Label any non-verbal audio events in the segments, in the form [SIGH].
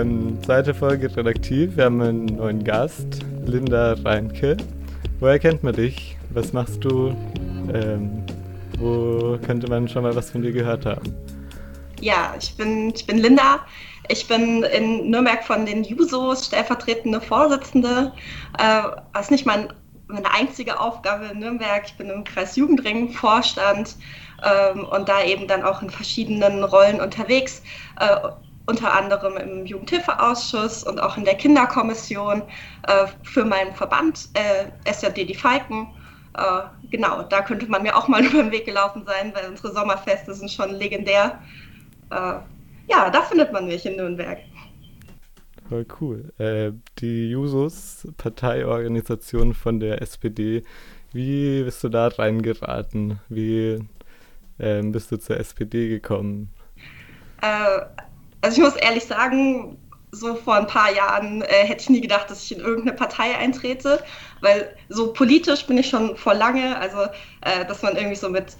ähm, zweite Folge Redaktiv. Wir haben einen neuen Gast, Linda Reinke. Woher kennt man dich? Was machst du? Ähm, wo könnte man schon mal was von dir gehört haben? Ja, ich bin, ich bin Linda. Ich bin in Nürnberg von den Jusos stellvertretende Vorsitzende. Äh, ist nicht mein, meine einzige Aufgabe in Nürnberg. Ich bin im Kreis Jugendring Vorstand ähm, und da eben dann auch in verschiedenen Rollen unterwegs. Äh, unter anderem im Jugendhilfeausschuss und auch in der Kinderkommission äh, für meinen Verband äh, SJD Die Falken. Äh, genau, da könnte man mir auch mal [LAUGHS] über den Weg gelaufen sein, weil unsere Sommerfeste sind schon legendär. Äh, ja, da findet man mich in Nürnberg. Voll cool. Äh, die Jusos, Parteiorganisation von der SPD, wie bist du da reingeraten? Wie ähm, bist du zur SPD gekommen? Also ich muss ehrlich sagen, so vor ein paar Jahren äh, hätte ich nie gedacht, dass ich in irgendeine Partei eintrete, weil so politisch bin ich schon vor lange, also äh, dass man irgendwie so mit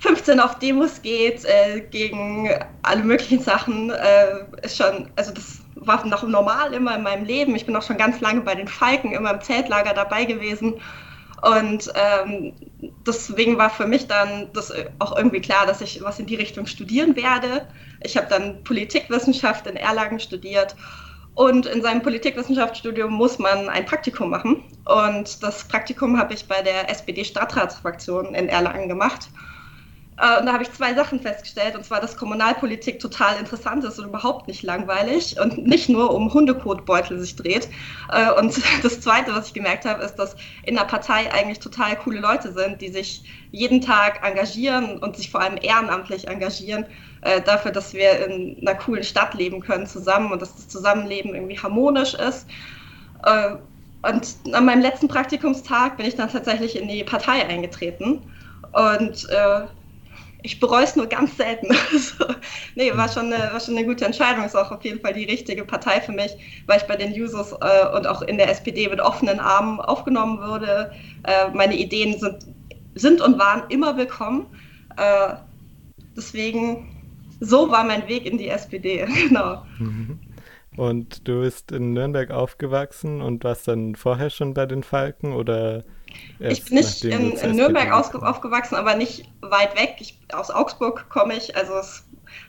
15 auf Demos geht äh, gegen alle möglichen Sachen, äh, ist schon, also das war noch normal immer in meinem Leben. Ich bin auch schon ganz lange bei den Falken immer im Zeltlager dabei gewesen und ähm, deswegen war für mich dann das auch irgendwie klar, dass ich was in die Richtung studieren werde. Ich habe dann Politikwissenschaft in Erlangen studiert und in seinem Politikwissenschaftsstudium muss man ein Praktikum machen. Und das Praktikum habe ich bei der SPD-Stadtratsfraktion in Erlangen gemacht. Äh, und da habe ich zwei Sachen festgestellt, und zwar, dass Kommunalpolitik total interessant ist und überhaupt nicht langweilig und nicht nur um Hundekotbeutel sich dreht. Äh, und [LAUGHS] das Zweite, was ich gemerkt habe, ist, dass in der Partei eigentlich total coole Leute sind, die sich jeden Tag engagieren und sich vor allem ehrenamtlich engagieren äh, dafür, dass wir in einer coolen Stadt leben können zusammen und dass das Zusammenleben irgendwie harmonisch ist. Und an meinem letzten Praktikumstag bin ich dann tatsächlich in die Partei eingetreten. Und ich bereue es nur ganz selten. [LAUGHS] also, nee, war schon, eine, war schon eine gute Entscheidung. Ist auch auf jeden Fall die richtige Partei für mich, weil ich bei den Users äh, und auch in der SPD mit offenen Armen aufgenommen würde. Äh, meine Ideen sind, sind und waren immer willkommen. Äh, deswegen, so war mein Weg in die SPD. [LAUGHS] genau. Mhm. Und du bist in Nürnberg aufgewachsen und warst dann vorher schon bei den Falken oder ich bin nicht in, in Nürnberg aufgewachsen, aber nicht weit weg. Ich, aus Augsburg komme ich, also es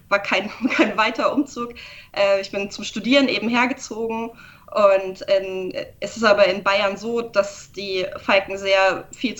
war kein, [LAUGHS] kein weiter Umzug. Äh, ich bin zum Studieren eben hergezogen und in, es ist aber in Bayern so, dass die Falken sehr viel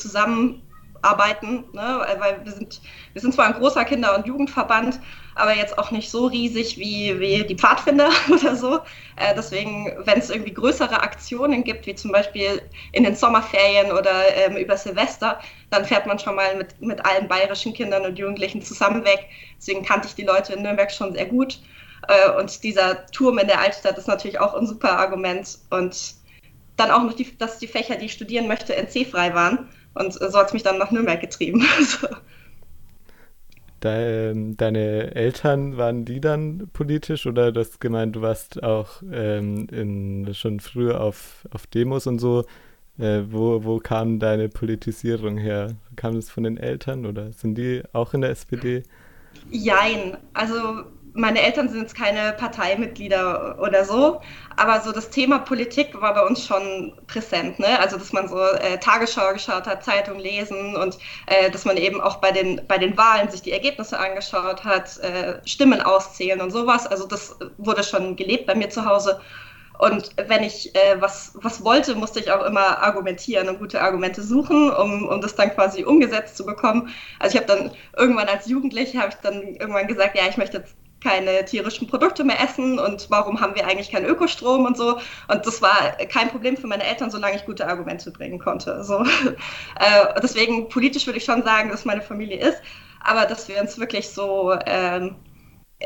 zusammenarbeiten, ne? weil wir sind, wir sind zwar ein großer Kinder- und Jugendverband, aber jetzt auch nicht so riesig wie, wie die Pfadfinder [LAUGHS] oder so. Äh, deswegen, wenn es irgendwie größere Aktionen gibt, wie zum Beispiel in den Sommerferien oder ähm, über Silvester, dann fährt man schon mal mit, mit allen bayerischen Kindern und Jugendlichen zusammen weg. Deswegen kannte ich die Leute in Nürnberg schon sehr gut. Äh, und dieser Turm in der Altstadt ist natürlich auch ein super Argument. Und dann auch noch, die, dass die Fächer, die ich studieren möchte, NC-frei waren. Und so hat es mich dann nach Nürnberg getrieben. [LAUGHS] De deine Eltern, waren die dann politisch oder du hast gemeint, du warst auch ähm, in, schon früher auf, auf Demos und so. Äh, wo, wo kam deine Politisierung her? Kam das von den Eltern oder sind die auch in der SPD? Jein. Also meine Eltern sind jetzt keine Parteimitglieder oder so, aber so das Thema Politik war bei uns schon präsent. Ne? Also, dass man so äh, Tagesschau geschaut hat, Zeitung lesen und äh, dass man eben auch bei den, bei den Wahlen sich die Ergebnisse angeschaut hat, äh, Stimmen auszählen und sowas. Also, das wurde schon gelebt bei mir zu Hause. Und wenn ich äh, was, was wollte, musste ich auch immer argumentieren und gute Argumente suchen, um, um das dann quasi umgesetzt zu bekommen. Also ich habe dann irgendwann als Jugendliche, habe ich dann irgendwann gesagt, ja, ich möchte jetzt keine tierischen Produkte mehr essen und warum haben wir eigentlich keinen Ökostrom und so. Und das war kein Problem für meine Eltern, solange ich gute Argumente bringen konnte. So. [LAUGHS] Äh, deswegen politisch würde ich schon sagen, dass meine Familie ist, aber dass wir uns wirklich so, ähm,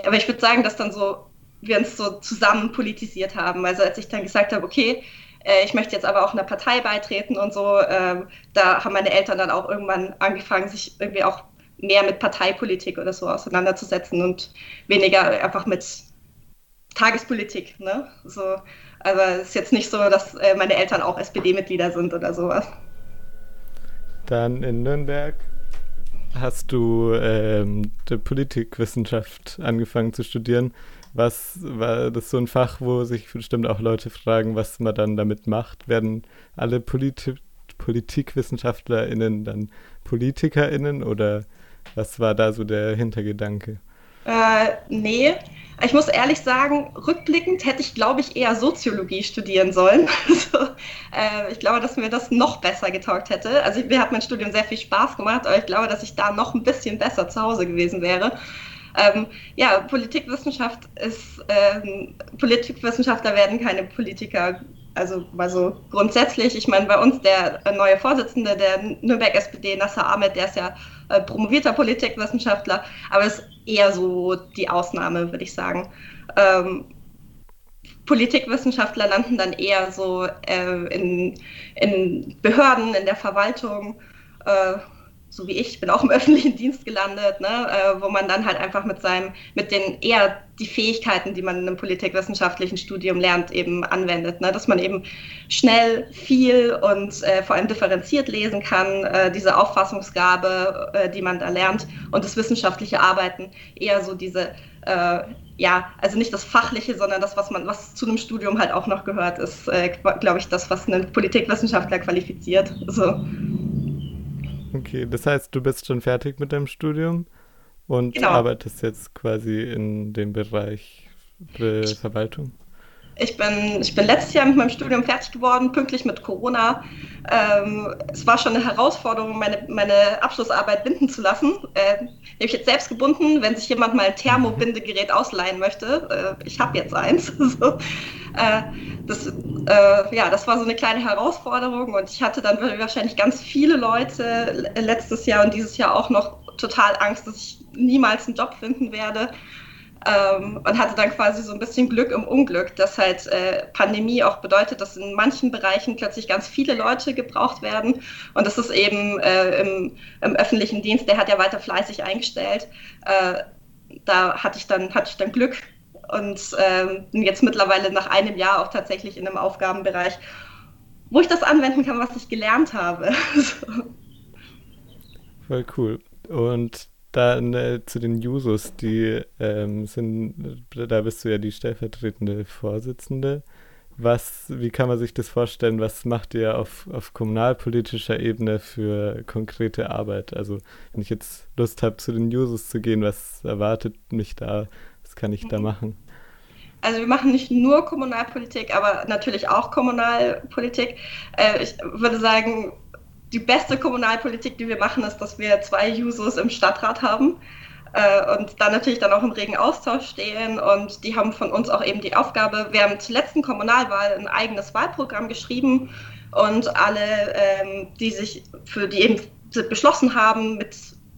aber ich würde sagen, dass dann so wir uns so zusammen politisiert haben. Also als ich dann gesagt habe, okay, äh, ich möchte jetzt aber auch einer Partei beitreten und so, äh, da haben meine Eltern dann auch irgendwann angefangen, sich irgendwie auch mehr mit Parteipolitik oder so auseinanderzusetzen und weniger einfach mit Tagespolitik. Ne? So, aber es ist jetzt nicht so, dass äh, meine Eltern auch SPD-Mitglieder sind oder sowas. Dann in Nürnberg hast du ähm, Politikwissenschaft angefangen zu studieren. Was war das so ein Fach, wo sich bestimmt auch Leute fragen, was man dann damit macht? Werden alle Polit PolitikwissenschaftlerInnen dann PolitikerInnen oder was war da so der Hintergedanke? Äh, nee, ich muss ehrlich sagen, rückblickend hätte ich, glaube ich, eher Soziologie studieren sollen. [LAUGHS] also, äh, ich glaube, dass mir das noch besser getaugt hätte. Also mir hat mein Studium sehr viel Spaß gemacht, aber ich glaube, dass ich da noch ein bisschen besser zu Hause gewesen wäre. Ähm, ja, Politikwissenschaft ist, ähm, Politikwissenschaftler werden keine Politiker also mal so grundsätzlich, ich meine, bei uns der neue Vorsitzende der Nürnberg SPD, Nasser Ahmed, der ist ja äh, promovierter Politikwissenschaftler, aber ist eher so die Ausnahme, würde ich sagen. Ähm, Politikwissenschaftler landen dann eher so äh, in, in Behörden, in der Verwaltung, äh, so wie ich, bin auch im [LAUGHS] öffentlichen Dienst gelandet, ne, äh, wo man dann halt einfach mit seinem, mit den eher die Fähigkeiten, die man in einem politikwissenschaftlichen Studium lernt, eben anwendet. Ne, dass man eben schnell, viel und äh, vor allem differenziert lesen kann, äh, diese Auffassungsgabe, äh, die man da lernt und das wissenschaftliche Arbeiten, eher so diese äh, ja, also nicht das Fachliche, sondern das, was man, was zu einem Studium halt auch noch gehört, ist, äh, glaube ich, das, was einen Politikwissenschaftler qualifiziert. So. Okay, das heißt, du bist schon fertig mit deinem Studium und genau. arbeitest jetzt quasi in dem Bereich Verwaltung? Ich bin, ich bin letztes Jahr mit meinem Studium fertig geworden, pünktlich mit Corona. Ähm, es war schon eine Herausforderung, meine, meine Abschlussarbeit binden zu lassen. Äh, die habe ich jetzt selbst gebunden, wenn sich jemand mal ein Thermobindegerät ausleihen möchte. Äh, ich habe jetzt eins. [LAUGHS] so. äh, das, äh, ja, das war so eine kleine Herausforderung und ich hatte dann wahrscheinlich ganz viele Leute letztes Jahr und dieses Jahr auch noch total Angst, dass ich niemals einen Job finden werde. Ähm, und hatte dann quasi so ein bisschen Glück im Unglück, dass halt äh, Pandemie auch bedeutet, dass in manchen Bereichen plötzlich ganz viele Leute gebraucht werden. Und das ist eben äh, im, im, öffentlichen Dienst, der hat ja weiter fleißig eingestellt. Äh, da hatte ich dann, hatte ich dann Glück und ähm, bin jetzt mittlerweile nach einem Jahr auch tatsächlich in einem Aufgabenbereich, wo ich das anwenden kann, was ich gelernt habe. [LAUGHS] Voll cool. Und dann äh, zu den Jusos, die ähm, sind, da bist du ja die stellvertretende Vorsitzende. Was, wie kann man sich das vorstellen? Was macht ihr auf, auf kommunalpolitischer Ebene für konkrete Arbeit? Also, wenn ich jetzt Lust habe, zu den Jusos zu gehen, was erwartet mich da? Was kann ich da mhm. machen? Also wir machen nicht nur Kommunalpolitik, aber natürlich auch Kommunalpolitik. Äh, ich würde sagen, die beste Kommunalpolitik, die wir machen, ist, dass wir zwei Jusos im Stadtrat haben äh, und dann natürlich dann auch im regen Austausch stehen. Und die haben von uns auch eben die Aufgabe, wir haben zur letzten Kommunalwahl ein eigenes Wahlprogramm geschrieben und alle, ähm, die sich für die eben beschlossen haben, mit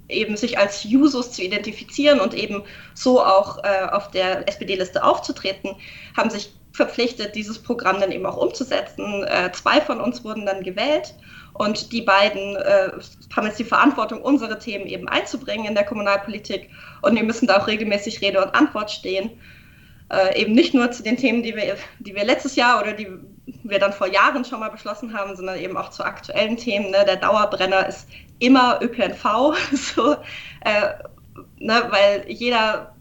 eben sich als Jusos zu identifizieren und eben so auch äh, auf der SPD-Liste aufzutreten, haben sich verpflichtet, dieses Programm dann eben auch umzusetzen. Äh, zwei von uns wurden dann gewählt und die beiden äh, haben jetzt die Verantwortung, unsere Themen eben einzubringen in der Kommunalpolitik. Und wir müssen da auch regelmäßig Rede und Antwort stehen. Äh, eben nicht nur zu den Themen, die wir, die wir letztes Jahr oder die wir dann vor Jahren schon mal beschlossen haben, sondern eben auch zu aktuellen Themen. Ne? Der Dauerbrenner ist immer ÖPNV, [LAUGHS] so, äh, ne? weil jeder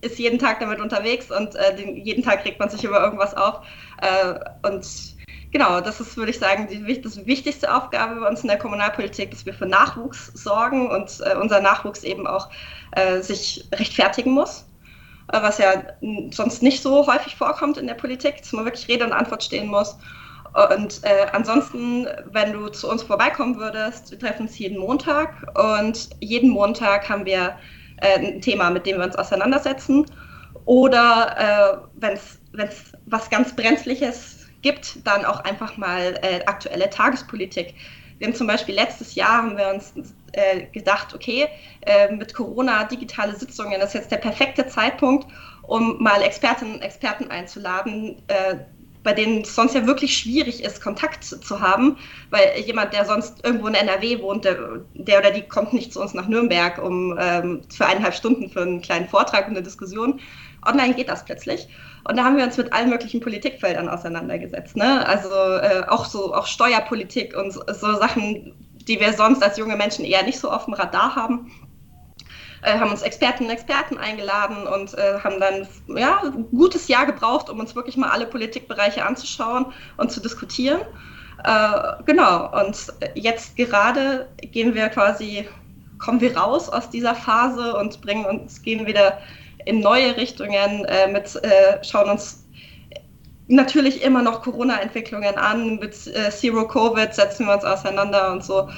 ist jeden Tag damit unterwegs und äh, den, jeden Tag regt man sich über irgendwas auf. Äh, und genau, das ist, würde ich sagen, die, das wichtigste Aufgabe bei uns in der Kommunalpolitik, dass wir für Nachwuchs sorgen und äh, unser Nachwuchs eben auch äh, sich rechtfertigen muss. Äh, was ja sonst nicht so häufig vorkommt in der Politik, dass man wirklich Rede und Antwort stehen muss. Und äh, ansonsten, wenn du zu uns vorbeikommen würdest, wir treffen uns jeden Montag und jeden Montag haben wir äh, ein Thema, mit dem wir uns auseinandersetzen. Oder äh, wenn es was ganz Brenzliches gibt, dann auch einfach mal äh, aktuelle Tagespolitik. Wir haben zum Beispiel letztes Jahr haben wir uns äh, gedacht, okay, äh, mit Corona digitale Sitzungen, ist jetzt der perfekte Zeitpunkt, um mal Expertinnen und Experten einzuladen, äh, bei denen es sonst ja wirklich schwierig ist, Kontakt zu haben, weil jemand, der sonst irgendwo in NRW wohnt, der, der oder die kommt nicht zu uns nach Nürnberg, um ähm, für eineinhalb Stunden für einen kleinen Vortrag und eine Diskussion. Online geht das plötzlich. Und da haben wir uns mit allen möglichen Politikfeldern auseinandergesetzt. Ne? Also äh, auch so auch Steuerpolitik und so, so Sachen, die wir sonst als junge Menschen eher nicht so auf dem Radar haben. Äh, haben uns Expertinnen und Experten eingeladen und äh, haben dann ja, ein gutes Jahr gebraucht, um uns wirklich mal alle Politikbereiche anzuschauen und zu diskutieren. Äh, genau, und jetzt gerade gehen wir quasi, kommen wir raus aus dieser Phase und bringen uns, gehen wieder in neue Richtungen äh, mit, äh, schauen uns natürlich immer noch Corona-Entwicklungen an. Mit Zero Covid setzen wir uns auseinander und so.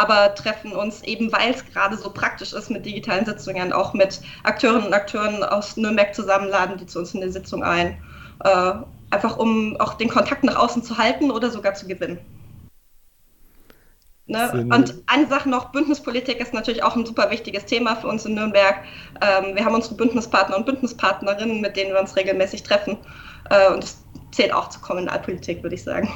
Aber treffen uns eben, weil es gerade so praktisch ist mit digitalen Sitzungen, auch mit Akteurinnen und Akteuren aus Nürnberg zusammenladen, die zu uns in die Sitzung ein. Äh, einfach um auch den Kontakt nach außen zu halten oder sogar zu gewinnen. Ne? Und eine Sache noch, Bündnispolitik ist natürlich auch ein super wichtiges Thema für uns in Nürnberg. Ähm, wir haben unsere Bündnispartner und Bündnispartnerinnen, mit denen wir uns regelmäßig treffen. Äh, und das zählt auch zur Kommunalpolitik, würde ich sagen.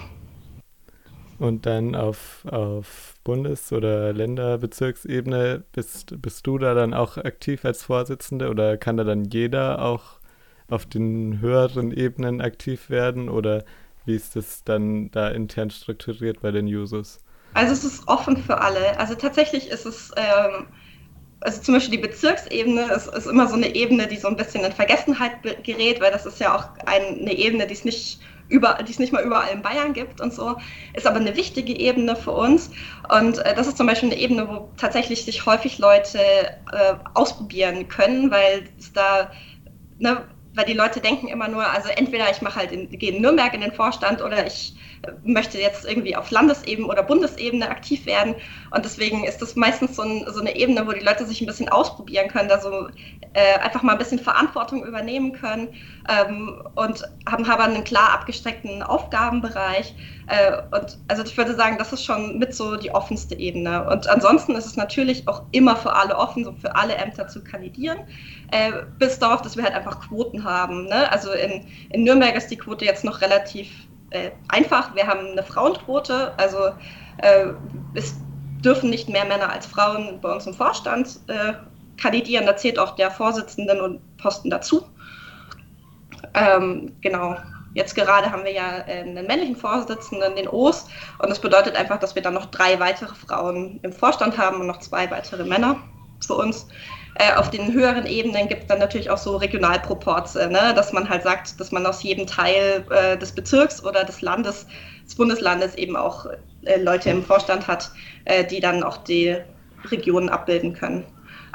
Und dann auf, auf Bundes- oder Länderbezirksebene bist, bist du da dann auch aktiv als Vorsitzende oder kann da dann jeder auch auf den höheren Ebenen aktiv werden oder wie ist das dann da intern strukturiert bei den Users? Also es ist offen für alle. Also tatsächlich ist es, ähm, also zum Beispiel die Bezirksebene ist, ist, immer so eine Ebene, die so ein bisschen in Vergessenheit gerät, weil das ist ja auch ein, eine Ebene, die es nicht über, die es nicht mal überall in Bayern gibt und so, ist aber eine wichtige Ebene für uns. Und äh, das ist zum Beispiel eine Ebene, wo tatsächlich sich häufig Leute äh, ausprobieren können, weil es da, ne, weil die Leute denken immer nur, also entweder ich mache halt in, gehe in Nürnberg in den Vorstand oder ich möchte jetzt irgendwie auf Landesebene oder Bundesebene aktiv werden. Und deswegen ist das meistens so, ein, so eine Ebene, wo die Leute sich ein bisschen ausprobieren können, da so äh, einfach mal ein bisschen Verantwortung übernehmen können ähm, und haben aber einen klar abgesteckten Aufgabenbereich. Äh, und also ich würde sagen, das ist schon mit so die offenste Ebene. Und ansonsten ist es natürlich auch immer für alle offen, so für alle Ämter zu kandidieren, äh, bis darauf, dass wir halt einfach Quoten haben. Ne? Also in, in Nürnberg ist die Quote jetzt noch relativ äh, einfach. Wir haben eine Frauenquote, also äh, es dürfen nicht mehr Männer als Frauen bei uns im Vorstand äh, kandidieren. Da zählt auch der Vorsitzenden und Posten dazu. Ähm, genau. Jetzt gerade haben wir ja äh, einen männlichen Vorsitzenden, den O's, und das bedeutet einfach, dass wir dann noch drei weitere Frauen im Vorstand haben und noch zwei weitere Männer für uns. Äh, auf den höheren Ebenen gibt es dann natürlich auch so Regionalproporze, ne? dass man halt sagt, dass man aus jedem Teil äh, des Bezirks oder des Landes, des Bundeslandes eben auch äh, Leute im Vorstand hat, äh, die dann auch die Regionen abbilden können.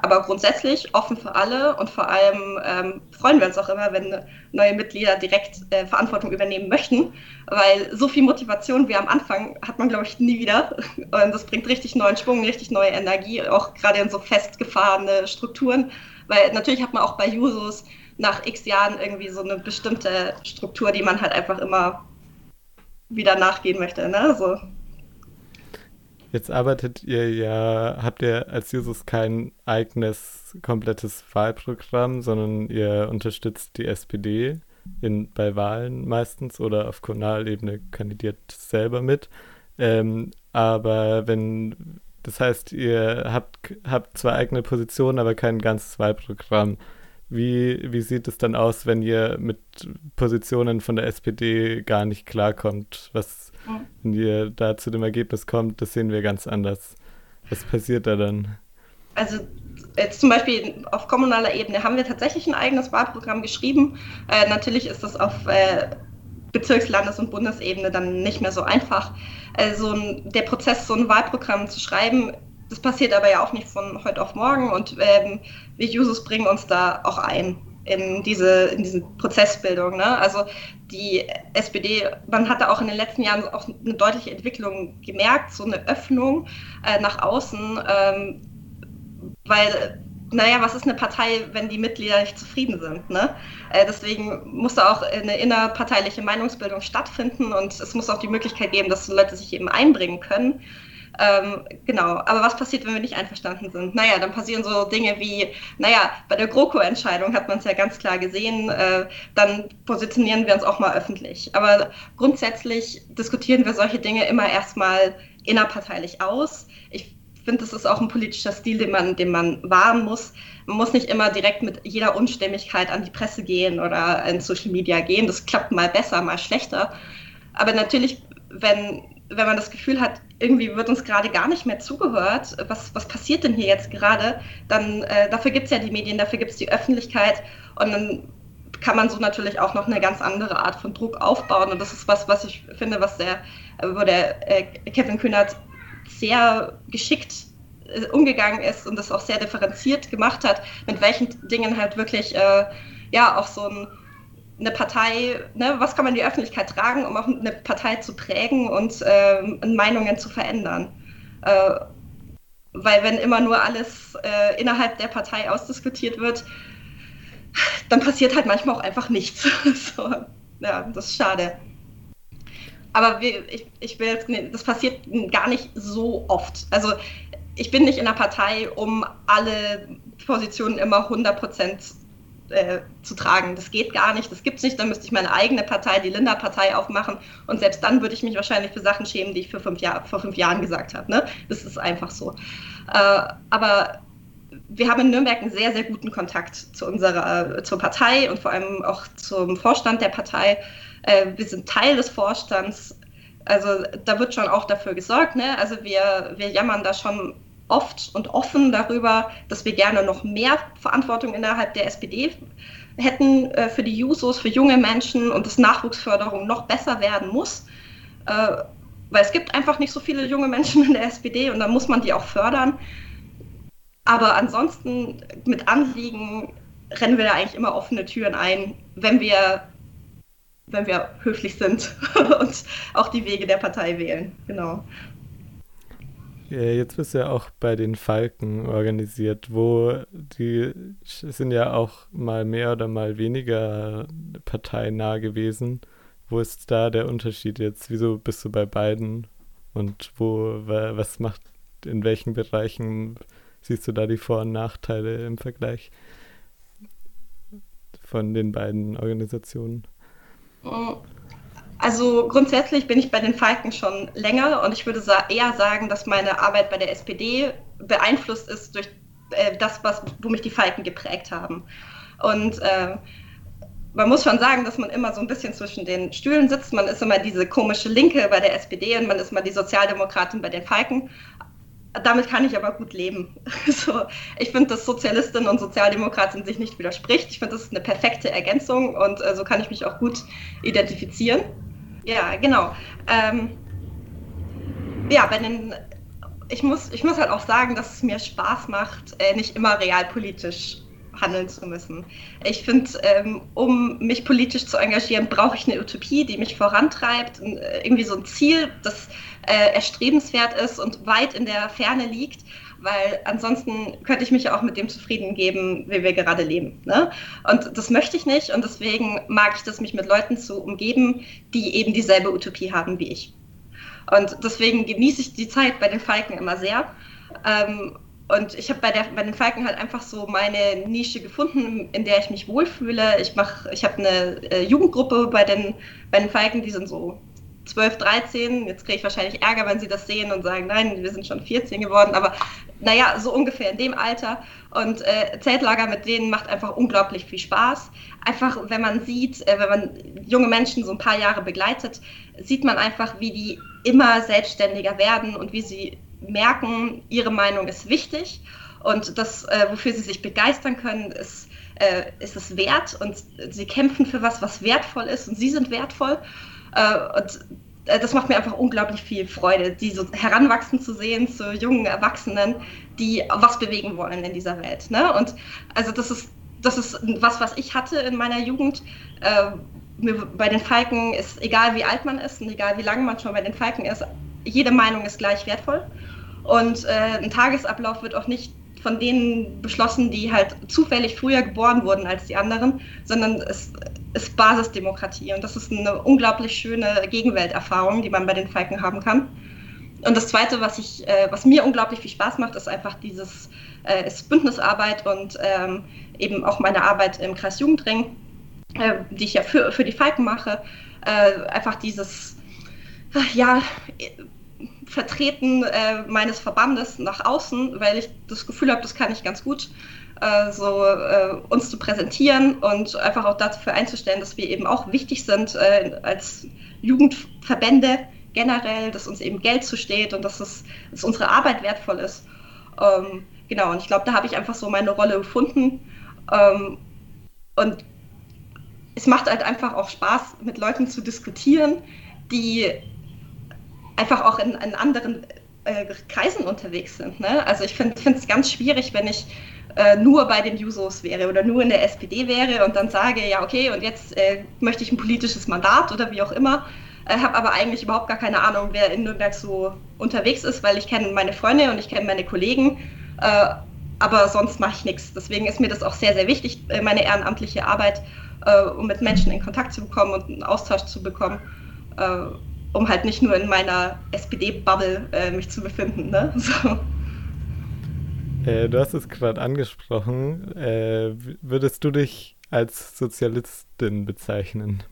Aber grundsätzlich offen für alle und vor allem ähm, freuen wir uns auch immer, wenn neue Mitglieder direkt äh, Verantwortung übernehmen möchten, weil so viel Motivation wie am Anfang hat man, glaube ich, nie wieder. [LAUGHS] Und das bringt richtig neuen Schwung, richtig neue Energie, auch gerade in so festgefahrene Strukturen. Weil natürlich hat man auch bei Jusos nach x Jahren irgendwie so eine bestimmte Struktur, die man halt einfach immer wieder nachgehen möchte. Ne? So. Jetzt arbeitet ihr ja, habt ihr als Jusos kein eigenes komplettes Wahlprogramm, sondern ihr unterstützt die SPD in, bei Wahlen meistens oder auf Kommunalebene kandidiert selber mit. Ähm, aber wenn, das heißt, ihr habt, habt zwar eigene Positionen, aber kein ganzes Wahlprogramm. Wie, wie sieht es dann aus, wenn ihr mit Positionen von der SPD gar nicht klarkommt? Was, wenn ihr da zu dem Ergebnis kommt, das sehen wir ganz anders. Was passiert da dann? Also jetzt zum Beispiel auf kommunaler Ebene haben wir tatsächlich ein eigenes Wahlprogramm geschrieben. Äh, natürlich ist das auf äh, Bezirks-, Landes- und Bundesebene dann nicht mehr so einfach. Also der Prozess, so ein Wahlprogramm zu schreiben, das passiert aber ja auch nicht von heute auf morgen und ähm, wir Jusos bringen uns da auch ein in diese, in diese Prozessbildung. Ne? Also die SPD, man hatte auch in den letzten Jahren auch eine deutliche Entwicklung gemerkt, so eine Öffnung äh, nach außen, ähm, weil naja, was ist eine Partei, wenn die Mitglieder nicht zufrieden sind? Ne? Äh, deswegen muss da auch eine innerparteiliche Meinungsbildung stattfinden und es muss auch die Möglichkeit geben, dass Leute sich eben einbringen können. Ähm, genau, aber was passiert, wenn wir nicht einverstanden sind? Naja, dann passieren so Dinge wie, naja, bei der GroKo-Entscheidung hat man es ja ganz klar gesehen, äh, dann positionieren wir uns auch mal öffentlich. Aber grundsätzlich diskutieren wir solche Dinge immer erstmal innerparteilich aus. Ich finde, das ist auch ein politischer Stil, den man, den man wahren muss. Man muss nicht immer direkt mit jeder Unstimmigkeit an die Presse gehen oder in Social Media gehen. Das klappt mal besser, mal schlechter. Aber natürlich, wenn, wenn man das Gefühl hat, irgendwie wird uns gerade gar nicht mehr zugehört. Was, was passiert denn hier jetzt gerade? Dann äh, dafür gibt es ja die Medien, dafür gibt es die Öffentlichkeit und dann kann man so natürlich auch noch eine ganz andere Art von Druck aufbauen. Und das ist was, was ich finde, was der, wo der äh, Kevin Kühnert sehr geschickt äh, umgegangen ist und das auch sehr differenziert gemacht hat, mit welchen Dingen halt wirklich äh, ja auch so ein eine Partei, ne, was kann man in die Öffentlichkeit tragen, um auch eine Partei zu prägen und äh, Meinungen zu verändern. Äh, weil wenn immer nur alles äh, innerhalb der Partei ausdiskutiert wird, dann passiert halt manchmal auch einfach nichts. [LAUGHS] so, ja, das ist schade. Aber wir, ich, ich will jetzt, nee, das passiert gar nicht so oft. Also ich bin nicht in der Partei, um alle Positionen immer 100 Prozent äh, zu tragen. Das geht gar nicht, das gibt es nicht. Dann müsste ich meine eigene Partei, die Linda-Partei, aufmachen. Und selbst dann würde ich mich wahrscheinlich für Sachen schämen, die ich für fünf Jahr, vor fünf Jahren gesagt habe. Ne? Das ist einfach so. Äh, aber wir haben in Nürnberg einen sehr, sehr guten Kontakt zu unserer, äh, zur Partei und vor allem auch zum Vorstand der Partei. Äh, wir sind Teil des Vorstands. Also da wird schon auch dafür gesorgt. Ne? Also wir, wir jammern da schon oft und offen darüber, dass wir gerne noch mehr Verantwortung innerhalb der SPD hätten äh, für die Jusos, für junge Menschen und dass Nachwuchsförderung noch besser werden muss. Äh, weil es gibt einfach nicht so viele junge Menschen in der SPD und da muss man die auch fördern. Aber ansonsten mit Anliegen rennen wir da eigentlich immer offene Türen ein, wenn wir, wenn wir höflich sind [LAUGHS] und auch die Wege der Partei wählen. Genau. Jetzt bist du ja auch bei den Falken organisiert, wo die sind ja auch mal mehr oder mal weniger parteinah gewesen. Wo ist da der Unterschied jetzt? Wieso bist du bei beiden? Und wo, was macht, in welchen Bereichen siehst du da die Vor- und Nachteile im Vergleich von den beiden Organisationen? Oh. Also grundsätzlich bin ich bei den Falken schon länger und ich würde eher sagen, dass meine Arbeit bei der SPD beeinflusst ist durch äh, das, was, wo mich die Falken geprägt haben. Und äh, man muss schon sagen, dass man immer so ein bisschen zwischen den Stühlen sitzt. Man ist immer diese komische Linke bei der SPD und man ist mal die Sozialdemokratin bei den Falken. Damit kann ich aber gut leben. [LAUGHS] So, ich finde, dass Sozialistin und Sozialdemokratin sich nicht widerspricht. Ich finde, das ist eine perfekte Ergänzung und äh, so kann ich mich auch gut identifizieren. Ja, genau. Ähm, ja, bei den, ich, muss, ich muss halt auch sagen, dass es mir Spaß macht, äh, nicht immer realpolitisch handeln zu müssen. Ich finde, ähm, um mich politisch zu engagieren, brauche ich eine Utopie, die mich vorantreibt, äh, irgendwie so ein Ziel, das äh, erstrebenswert ist und weit in der Ferne liegt weil ansonsten könnte ich mich auch mit dem zufrieden geben, wie wir gerade leben. Ne? Und das möchte ich nicht und deswegen mag ich das, mich mit Leuten zu umgeben, die eben dieselbe Utopie haben wie ich. Und deswegen genieße ich die Zeit bei den Falken immer sehr. Ähm, und ich habe bei, bei den Falken halt einfach so meine Nische gefunden, in der ich mich wohlfühle. Ich ich habe eine äh, Jugendgruppe bei den, bei den Falken, die sind so 12, 13. Jetzt kriege ich wahrscheinlich Ärger, wenn sie das sehen und sagen, nein, wir sind schon 14 geworden. Aber naja, so ungefähr in dem Alter. Und äh, Zeltlager mit denen macht einfach unglaublich viel Spaß. Einfach, wenn man sieht, äh, wenn man junge Menschen so ein paar Jahre begleitet, sieht man einfach, wie die immer selbstständiger werden und wie sie merken, ihre Meinung ist wichtig. Und das, äh, wofür sie sich begeistern können, ist, äh, ist es wert. Und sie kämpfen für was, was wertvoll ist. Und sie sind wertvoll. Äh, und äh, das macht mir einfach unglaublich viel Freude, die so heranwachsen zu sehen zu jungen Erwachsenen, die was bewegen wollen in dieser Welt. Ne? Und also das ist, das ist was, was ich hatte in meiner Jugend. Äh, bei den Falken ist egal, wie alt man ist und egal, wie lange man schon bei den Falken ist, jede Meinung ist gleich wertvoll. Und ein Tagesablauf wird auch nicht von denen beschlossen, die halt zufällig früher geboren wurden als die anderen, sondern es ist Basisdemokratie. Und das ist eine unglaublich schöne Gegenwelterfahrung, die man bei den Falken haben kann. Und das Zweite, was, ich, äh, was mir unglaublich viel Spaß macht, ist einfach dieses äh, ist Bündnisarbeit und ähm, eben auch meine Arbeit im Kreis Jugendring, äh, die ich ja für, für die Falken mache. Äh, einfach dieses, ja, Vertreten äh, meines Verbandes nach außen, weil ich das Gefühl habe, das kann ich ganz gut äh, so äh, uns zu präsentieren und einfach auch dafür einzustellen, dass wir eben auch wichtig sind äh, als Jugendverbände generell, dass uns eben Geld zusteht und dass, es, dass unsere Arbeit wertvoll ist. Ähm, genau, und ich glaube, da habe ich einfach so meine Rolle gefunden. Ähm, und es macht halt einfach auch Spaß, mit Leuten zu diskutieren, die einfach auch in, in anderen äh, Kreisen unterwegs sind. Ne? Also ich finde es ganz schwierig, wenn ich äh, nur bei den Jusos wäre oder nur in der SPD wäre und dann sage, ja, okay, und jetzt äh, möchte ich ein politisches Mandat oder wie auch immer, äh, habe aber eigentlich überhaupt gar keine Ahnung, wer in Nürnberg so unterwegs ist, weil ich kenne meine Freunde und ich kenne meine Kollegen, äh, aber sonst mache ich nichts. Deswegen ist mir das auch sehr, sehr wichtig, äh, meine ehrenamtliche Arbeit, äh, um mit Menschen in Kontakt zu bekommen und einen Austausch zu bekommen um halt nicht nur in meiner SPD-Bubble äh, mich zu befinden. Ne? [LAUGHS] So. Äh, du hast es gerade angesprochen. Äh, würdest du dich als Sozialistin bezeichnen?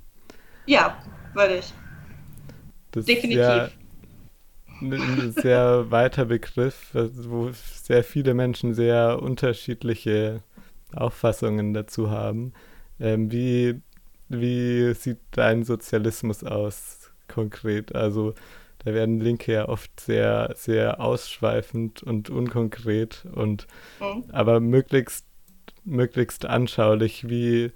Ja, würde ich. Das Definitiv. Ist ja ein sehr weiter Begriff, wo sehr viele Menschen sehr unterschiedliche Auffassungen dazu haben. Ähm, wie, wie sieht dein Sozialismus aus konkret? Also da werden Linke ja oft sehr, sehr ausschweifend und unkonkret und mhm. aber möglichst, möglichst anschaulich. Wie,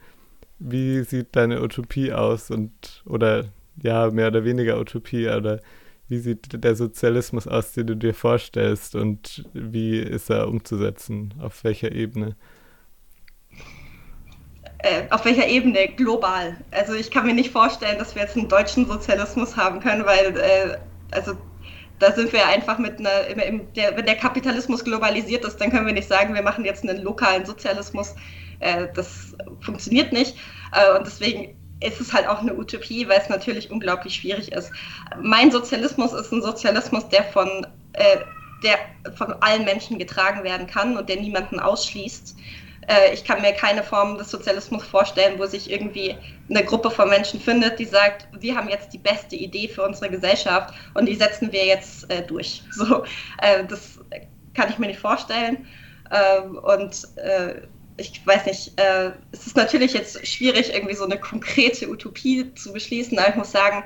wie sieht deine Utopie aus und oder ja, mehr oder weniger Utopie oder wie sieht der Sozialismus aus, den du dir vorstellst und wie ist er umzusetzen? Auf welcher Ebene? Äh, auf welcher Ebene? Global. Also ich kann mir nicht vorstellen, dass wir jetzt einen deutschen Sozialismus haben können, weil äh, also da sind wir einfach mit einer, im, der, wenn der Kapitalismus globalisiert ist, dann können wir nicht sagen, wir machen jetzt einen lokalen Sozialismus. Äh, das funktioniert nicht. Äh, und deswegen ist es halt auch eine Utopie, weil es natürlich unglaublich schwierig ist. Mein Sozialismus ist ein Sozialismus, der von, äh, der von allen Menschen getragen werden kann und der niemanden ausschließt. Äh, ich kann mir keine Form des Sozialismus vorstellen, wo sich irgendwie eine Gruppe von Menschen findet, die sagt, wir haben jetzt die beste Idee für unsere Gesellschaft und die setzen wir jetzt äh, durch. [LAUGHS] So, äh, das kann ich mir nicht vorstellen. Ähm, und ich weiß nicht, es ist natürlich jetzt schwierig, irgendwie so eine konkrete Utopie zu beschließen, aber ich muss sagen,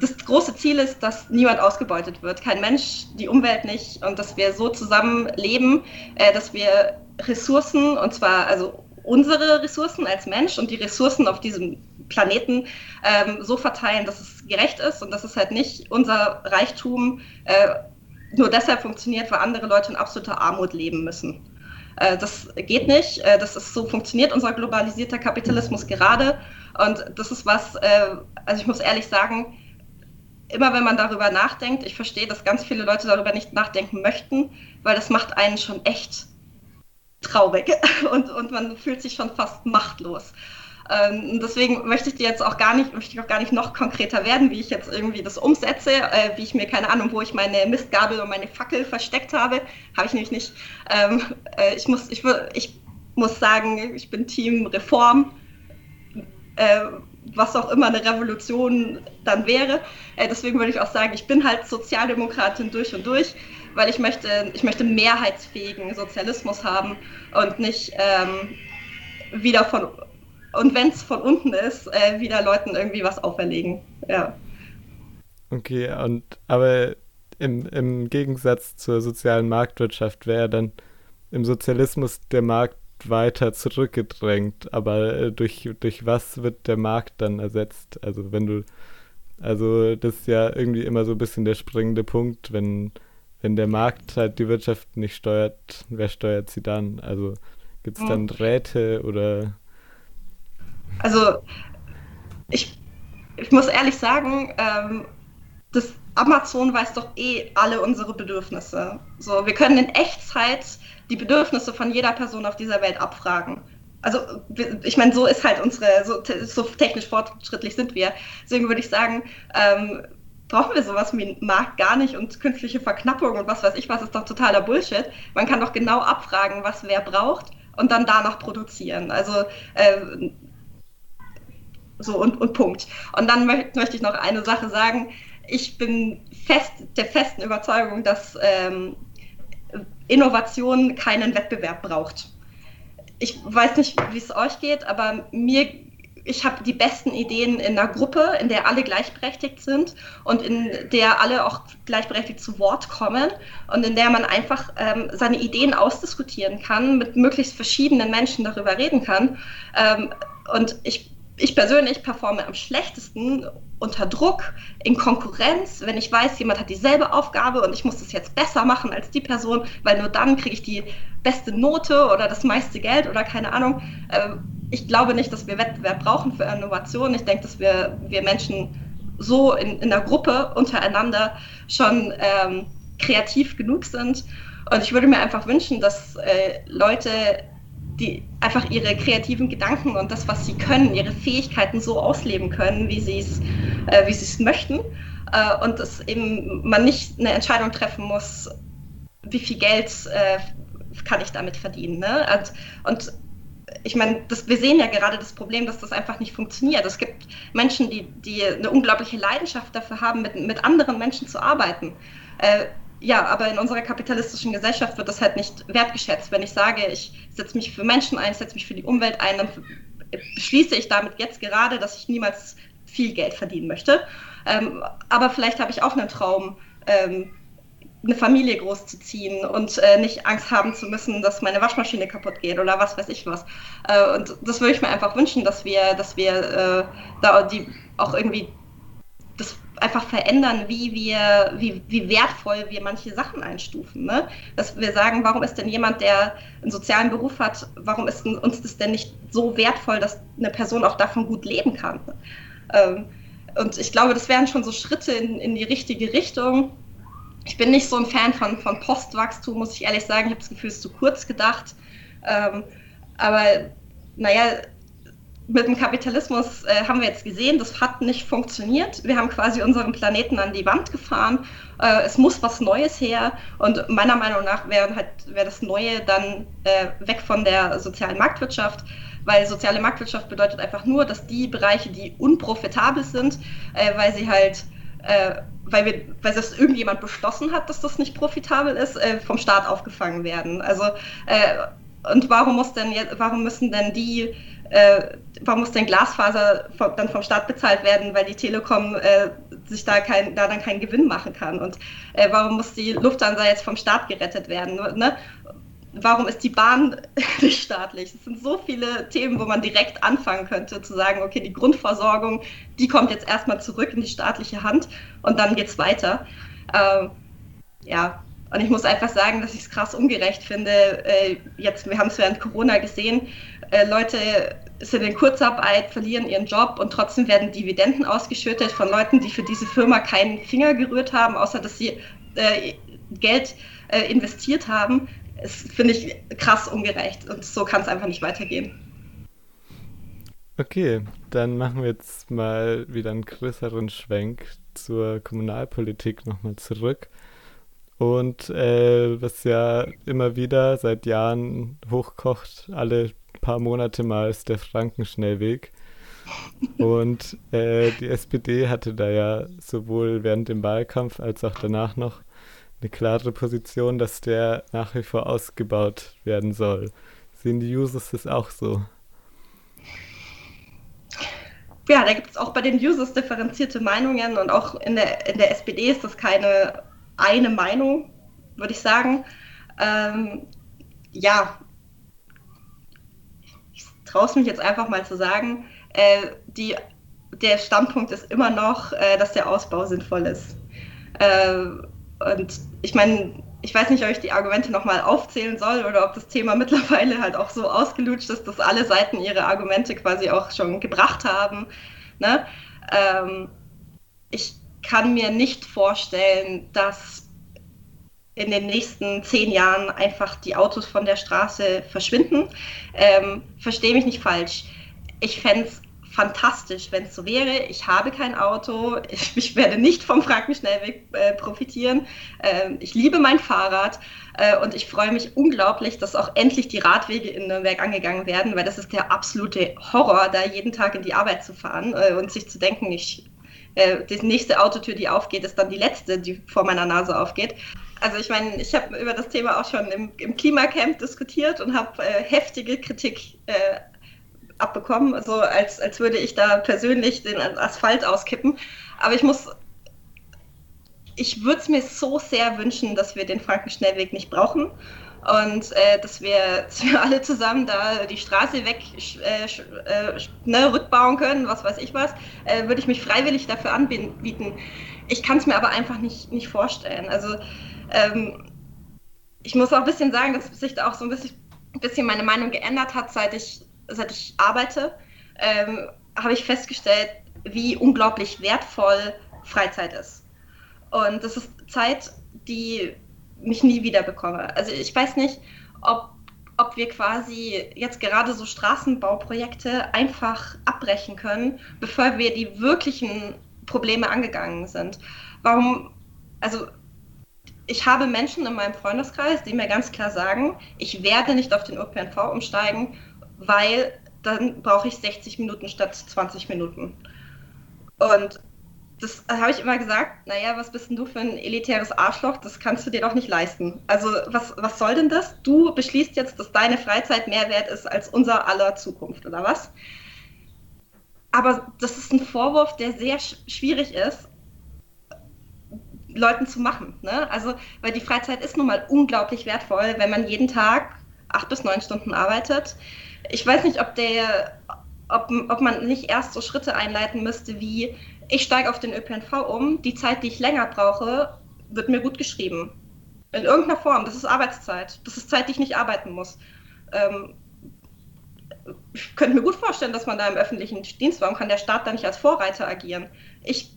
das große Ziel ist, dass niemand ausgebeutet wird, kein Mensch, die Umwelt nicht und dass wir so zusammen leben, äh, dass wir Ressourcen, und zwar also unsere Ressourcen als Mensch und die Ressourcen auf diesem Planeten ähm, so verteilen, dass es gerecht ist und dass es halt nicht unser Reichtum äh, nur deshalb funktioniert, weil andere Leute in absoluter Armut leben müssen. Äh, das geht nicht. Äh, das ist so funktioniert unser globalisierter Kapitalismus gerade. Und das ist was, äh, also ich muss ehrlich sagen, immer wenn man darüber nachdenkt, ich verstehe, dass ganz viele Leute darüber nicht nachdenken möchten, weil das macht einen schon echt traurig [LAUGHS] und, und man fühlt sich schon fast machtlos. Ähm, deswegen möchte ich dir jetzt auch gar nicht, möchte ich auch gar nicht noch konkreter werden, wie ich jetzt irgendwie das umsetze, äh, wie ich mir keine Ahnung, wo ich meine Mistgabel und meine Fackel versteckt habe, habe ich nämlich nicht. Ähm, äh, ich muss, ich, ich muss sagen, ich bin Team Reform. Äh, was auch immer eine Revolution dann wäre. Äh, deswegen würde ich auch sagen, ich bin halt Sozialdemokratin durch und durch weil ich möchte, ich möchte mehrheitsfähigen Sozialismus haben und nicht ähm, wieder von, und wenn es von unten ist, äh, wieder Leuten irgendwie was auferlegen. Ja. Okay, und aber im, im Gegensatz zur sozialen Marktwirtschaft wäre dann im Sozialismus der Markt weiter zurückgedrängt, aber äh, durch, durch was wird der Markt dann ersetzt? Also wenn du, also das ist ja irgendwie immer so ein bisschen der springende Punkt, wenn wenn der Markt halt die Wirtschaft nicht steuert, wer steuert sie dann? Also gibt es dann. Räte oder? Also ich, ich muss ehrlich sagen, ähm, das Amazon weiß doch eh alle unsere Bedürfnisse. So, wir können in Echtzeit die Bedürfnisse von jeder Person auf dieser Welt abfragen. Also ich meine, so ist halt unsere, so, so, technisch fortschrittlich sind wir. Deswegen würde ich sagen, ähm, brauchen wir sowas wie einen Markt gar nicht und künstliche Verknappung und was weiß ich was, ist doch totaler Bullshit. Man kann doch genau abfragen, was wer braucht und dann danach produzieren. Also äh, so und, und Punkt. Und dann möchte, möchte ich noch eine Sache sagen. Ich bin fest der festen Überzeugung, dass ähm, Innovation keinen Wettbewerb braucht. Ich weiß nicht, wie es euch geht, aber mir ich habe die besten Ideen in einer Gruppe, in der alle gleichberechtigt sind und in der alle auch gleichberechtigt zu Wort kommen und in der man einfach ähm, seine Ideen ausdiskutieren kann, mit möglichst verschiedenen Menschen darüber reden kann. Ähm, und ich, ich persönlich performe am schlechtesten unter Druck, in Konkurrenz, wenn ich weiß, jemand hat dieselbe Aufgabe und ich muss das jetzt besser machen als die Person, weil nur dann kriege ich die beste Note oder das meiste Geld oder keine Ahnung. Ähm, ich glaube nicht, dass wir Wettbewerb brauchen für Innovation. Ich denke, dass wir, wir Menschen so in, in der Gruppe untereinander schon ähm, kreativ genug sind. Und ich würde mir einfach wünschen, dass äh, Leute, die einfach ihre kreativen Gedanken und das, was sie können, ihre Fähigkeiten so ausleben können, wie sie äh, es möchten. Äh, und dass eben man nicht eine Entscheidung treffen muss, wie viel Geld äh, kann ich damit verdienen. Ne? Und, und ich meine, wir sehen ja gerade das Problem, dass das einfach nicht funktioniert. Es gibt Menschen, die, die eine unglaubliche Leidenschaft dafür haben, mit, mit anderen Menschen zu arbeiten. Äh, ja, aber in unserer kapitalistischen Gesellschaft wird das halt nicht wertgeschätzt. Wenn ich sage, ich setze mich für Menschen ein, ich setze mich für die Umwelt ein, dann beschließe ich damit jetzt gerade, dass ich niemals viel Geld verdienen möchte. Ähm, aber vielleicht habe ich auch einen Traum, ähm, eine Familie großzuziehen und äh, nicht Angst haben zu müssen, dass meine Waschmaschine kaputt geht oder was weiß ich was. Äh, und das würde ich mir einfach wünschen, dass wir, dass wir äh, da die auch irgendwie das einfach verändern, wie wir, wie, wie wertvoll wir manche Sachen einstufen. Ne? Dass wir sagen, warum ist denn jemand, der einen sozialen Beruf hat, warum ist uns das denn nicht so wertvoll, dass eine Person auch davon gut leben kann? Ähm, und ich glaube, das wären schon so Schritte in, in die richtige Richtung ich bin nicht so ein Fan von, von Postwachstum, muss ich ehrlich sagen. Ich habe das Gefühl, es ist zu kurz gedacht. Ähm, aber naja, mit dem Kapitalismus äh, haben wir jetzt gesehen, das hat nicht funktioniert. Wir haben quasi unseren Planeten an die Wand gefahren. Äh, es muss was Neues her. Und meiner Meinung nach wäre halt, wär das Neue dann äh, weg von der sozialen Marktwirtschaft. Weil soziale Marktwirtschaft bedeutet einfach nur, dass die Bereiche, die unprofitabel sind, äh, weil sie halt äh, weil, wir, weil das irgendjemand beschlossen hat, dass das nicht profitabel ist, äh, vom Staat aufgefangen werden. Also äh, und warum muss denn jetzt, warum müssen denn die, äh, warum muss denn Glasfaser vom, dann vom Staat bezahlt werden, weil die Telekom äh, sich da kein, da dann keinen Gewinn machen kann? Und äh, warum muss die Lufthansa jetzt vom Staat gerettet werden? Ne? Warum ist die Bahn [LAUGHS] nicht staatlich? Es sind so viele Themen, wo man direkt anfangen könnte, zu sagen, okay, die Grundversorgung, die kommt jetzt erstmal zurück in die staatliche Hand und dann geht es weiter. Ähm, ja, und ich muss einfach sagen, dass ich es krass ungerecht finde. Äh, jetzt, wir haben es während Corona gesehen, äh, Leute sind in Kurzarbeit, verlieren ihren Job und trotzdem werden Dividenden ausgeschüttet von Leuten, die für diese Firma keinen Finger gerührt haben, außer dass sie äh, Geld äh, investiert haben es finde ich krass ungerecht und so kann es einfach nicht weitergehen. Okay, dann machen wir jetzt mal wieder einen größeren Schwenk zur Kommunalpolitik nochmal zurück. Und äh, was ja immer wieder seit Jahren hochkocht, alle paar Monate mal ist der Frankenschnellweg. Und äh, die SPD hatte da ja sowohl während dem Wahlkampf als auch danach noch eine klare Position, dass der nach wie vor ausgebaut werden soll. Sehen die Users das auch so? Ja, da gibt es auch bei den Users differenzierte Meinungen und auch in der, in der SPD ist das keine eine Meinung, würde ich sagen. Ähm, ja, ich traue es mich jetzt einfach mal zu sagen, äh, die, der Standpunkt ist immer noch, äh, dass der Ausbau sinnvoll ist. Äh, und ich meine, ich weiß nicht, ob ich die Argumente nochmal aufzählen soll oder ob das Thema mittlerweile halt auch so ausgelutscht ist, dass alle Seiten ihre Argumente quasi auch schon gebracht haben. Ne? Ähm, ich kann mir nicht vorstellen, dass in den nächsten zehn Jahren einfach die Autos von der Straße verschwinden. Ähm, Verstehe mich nicht falsch. Ich fände es fantastisch, wenn es so wäre. Ich habe kein Auto, ich, [LAUGHS] ich werde nicht vom Frankenschnellweg äh, profitieren. Ähm, ich liebe mein Fahrrad äh, und ich freue mich unglaublich, dass auch endlich die Radwege in Nürnberg angegangen werden, weil das ist der absolute Horror, da jeden Tag in die Arbeit zu fahren äh, und sich zu denken, ich, äh, die nächste Autotür, die aufgeht, ist dann die letzte, die vor meiner Nase aufgeht. Also ich meine, ich habe über das Thema auch schon im, im Klimacamp diskutiert und habe äh, heftige Kritik äh, abbekommen, so als, als würde ich da persönlich den Asphalt auskippen. Aber ich muss, ich würde es mir so sehr wünschen, dass wir den Frankenschnellweg nicht brauchen und äh, dass, wir, [LAUGHS] dass, wir, alle zusammen da die Straße weg äh, äh, ne, rückbauen können, was weiß ich was, äh, würde ich mich freiwillig dafür anbieten. Ich kann es mir aber einfach nicht, nicht vorstellen. Also ähm, ich muss auch ein bisschen sagen, dass sich da auch so ein bisschen, ein bisschen meine Meinung geändert hat, seit ich, seit ich arbeite. Ähm, habe ich festgestellt, wie unglaublich wertvoll Freizeit ist. Und das ist Zeit, die mich nie wieder bekomme. Also ich weiß nicht, ob, ob wir quasi jetzt gerade so Straßenbauprojekte einfach abbrechen können, bevor wir die wirklichen Probleme angegangen sind. Warum, also ich habe Menschen in meinem Freundeskreis, die mir ganz klar sagen, ich werde nicht auf den ÖPNV umsteigen, weil dann brauche ich 60 Minuten statt 20 Minuten. Und das habe ich immer gesagt, naja, was bist denn du für ein elitäres Arschloch? Das kannst du dir doch nicht leisten. Also was, was soll denn das? Du beschließt jetzt, dass deine Freizeit mehr wert ist als unser aller Zukunft, oder was? Aber das ist ein Vorwurf, der sehr sch schwierig ist, Leuten zu machen. Ne? Also, weil die Freizeit ist nun mal unglaublich wertvoll, wenn man jeden Tag acht bis neun Stunden arbeitet. Ich weiß nicht, ob der, ob, ob man nicht erst so Schritte einleiten müsste wie ich steige auf den ÖPNV um, die Zeit, die ich länger brauche, wird mir gut geschrieben. In irgendeiner Form. Das ist Arbeitszeit. Das ist Zeit, die ich nicht arbeiten muss. Ähm, ich könnte mir gut vorstellen, dass man da im öffentlichen Dienst, warum kann der Staat da nicht als Vorreiter agieren? Ich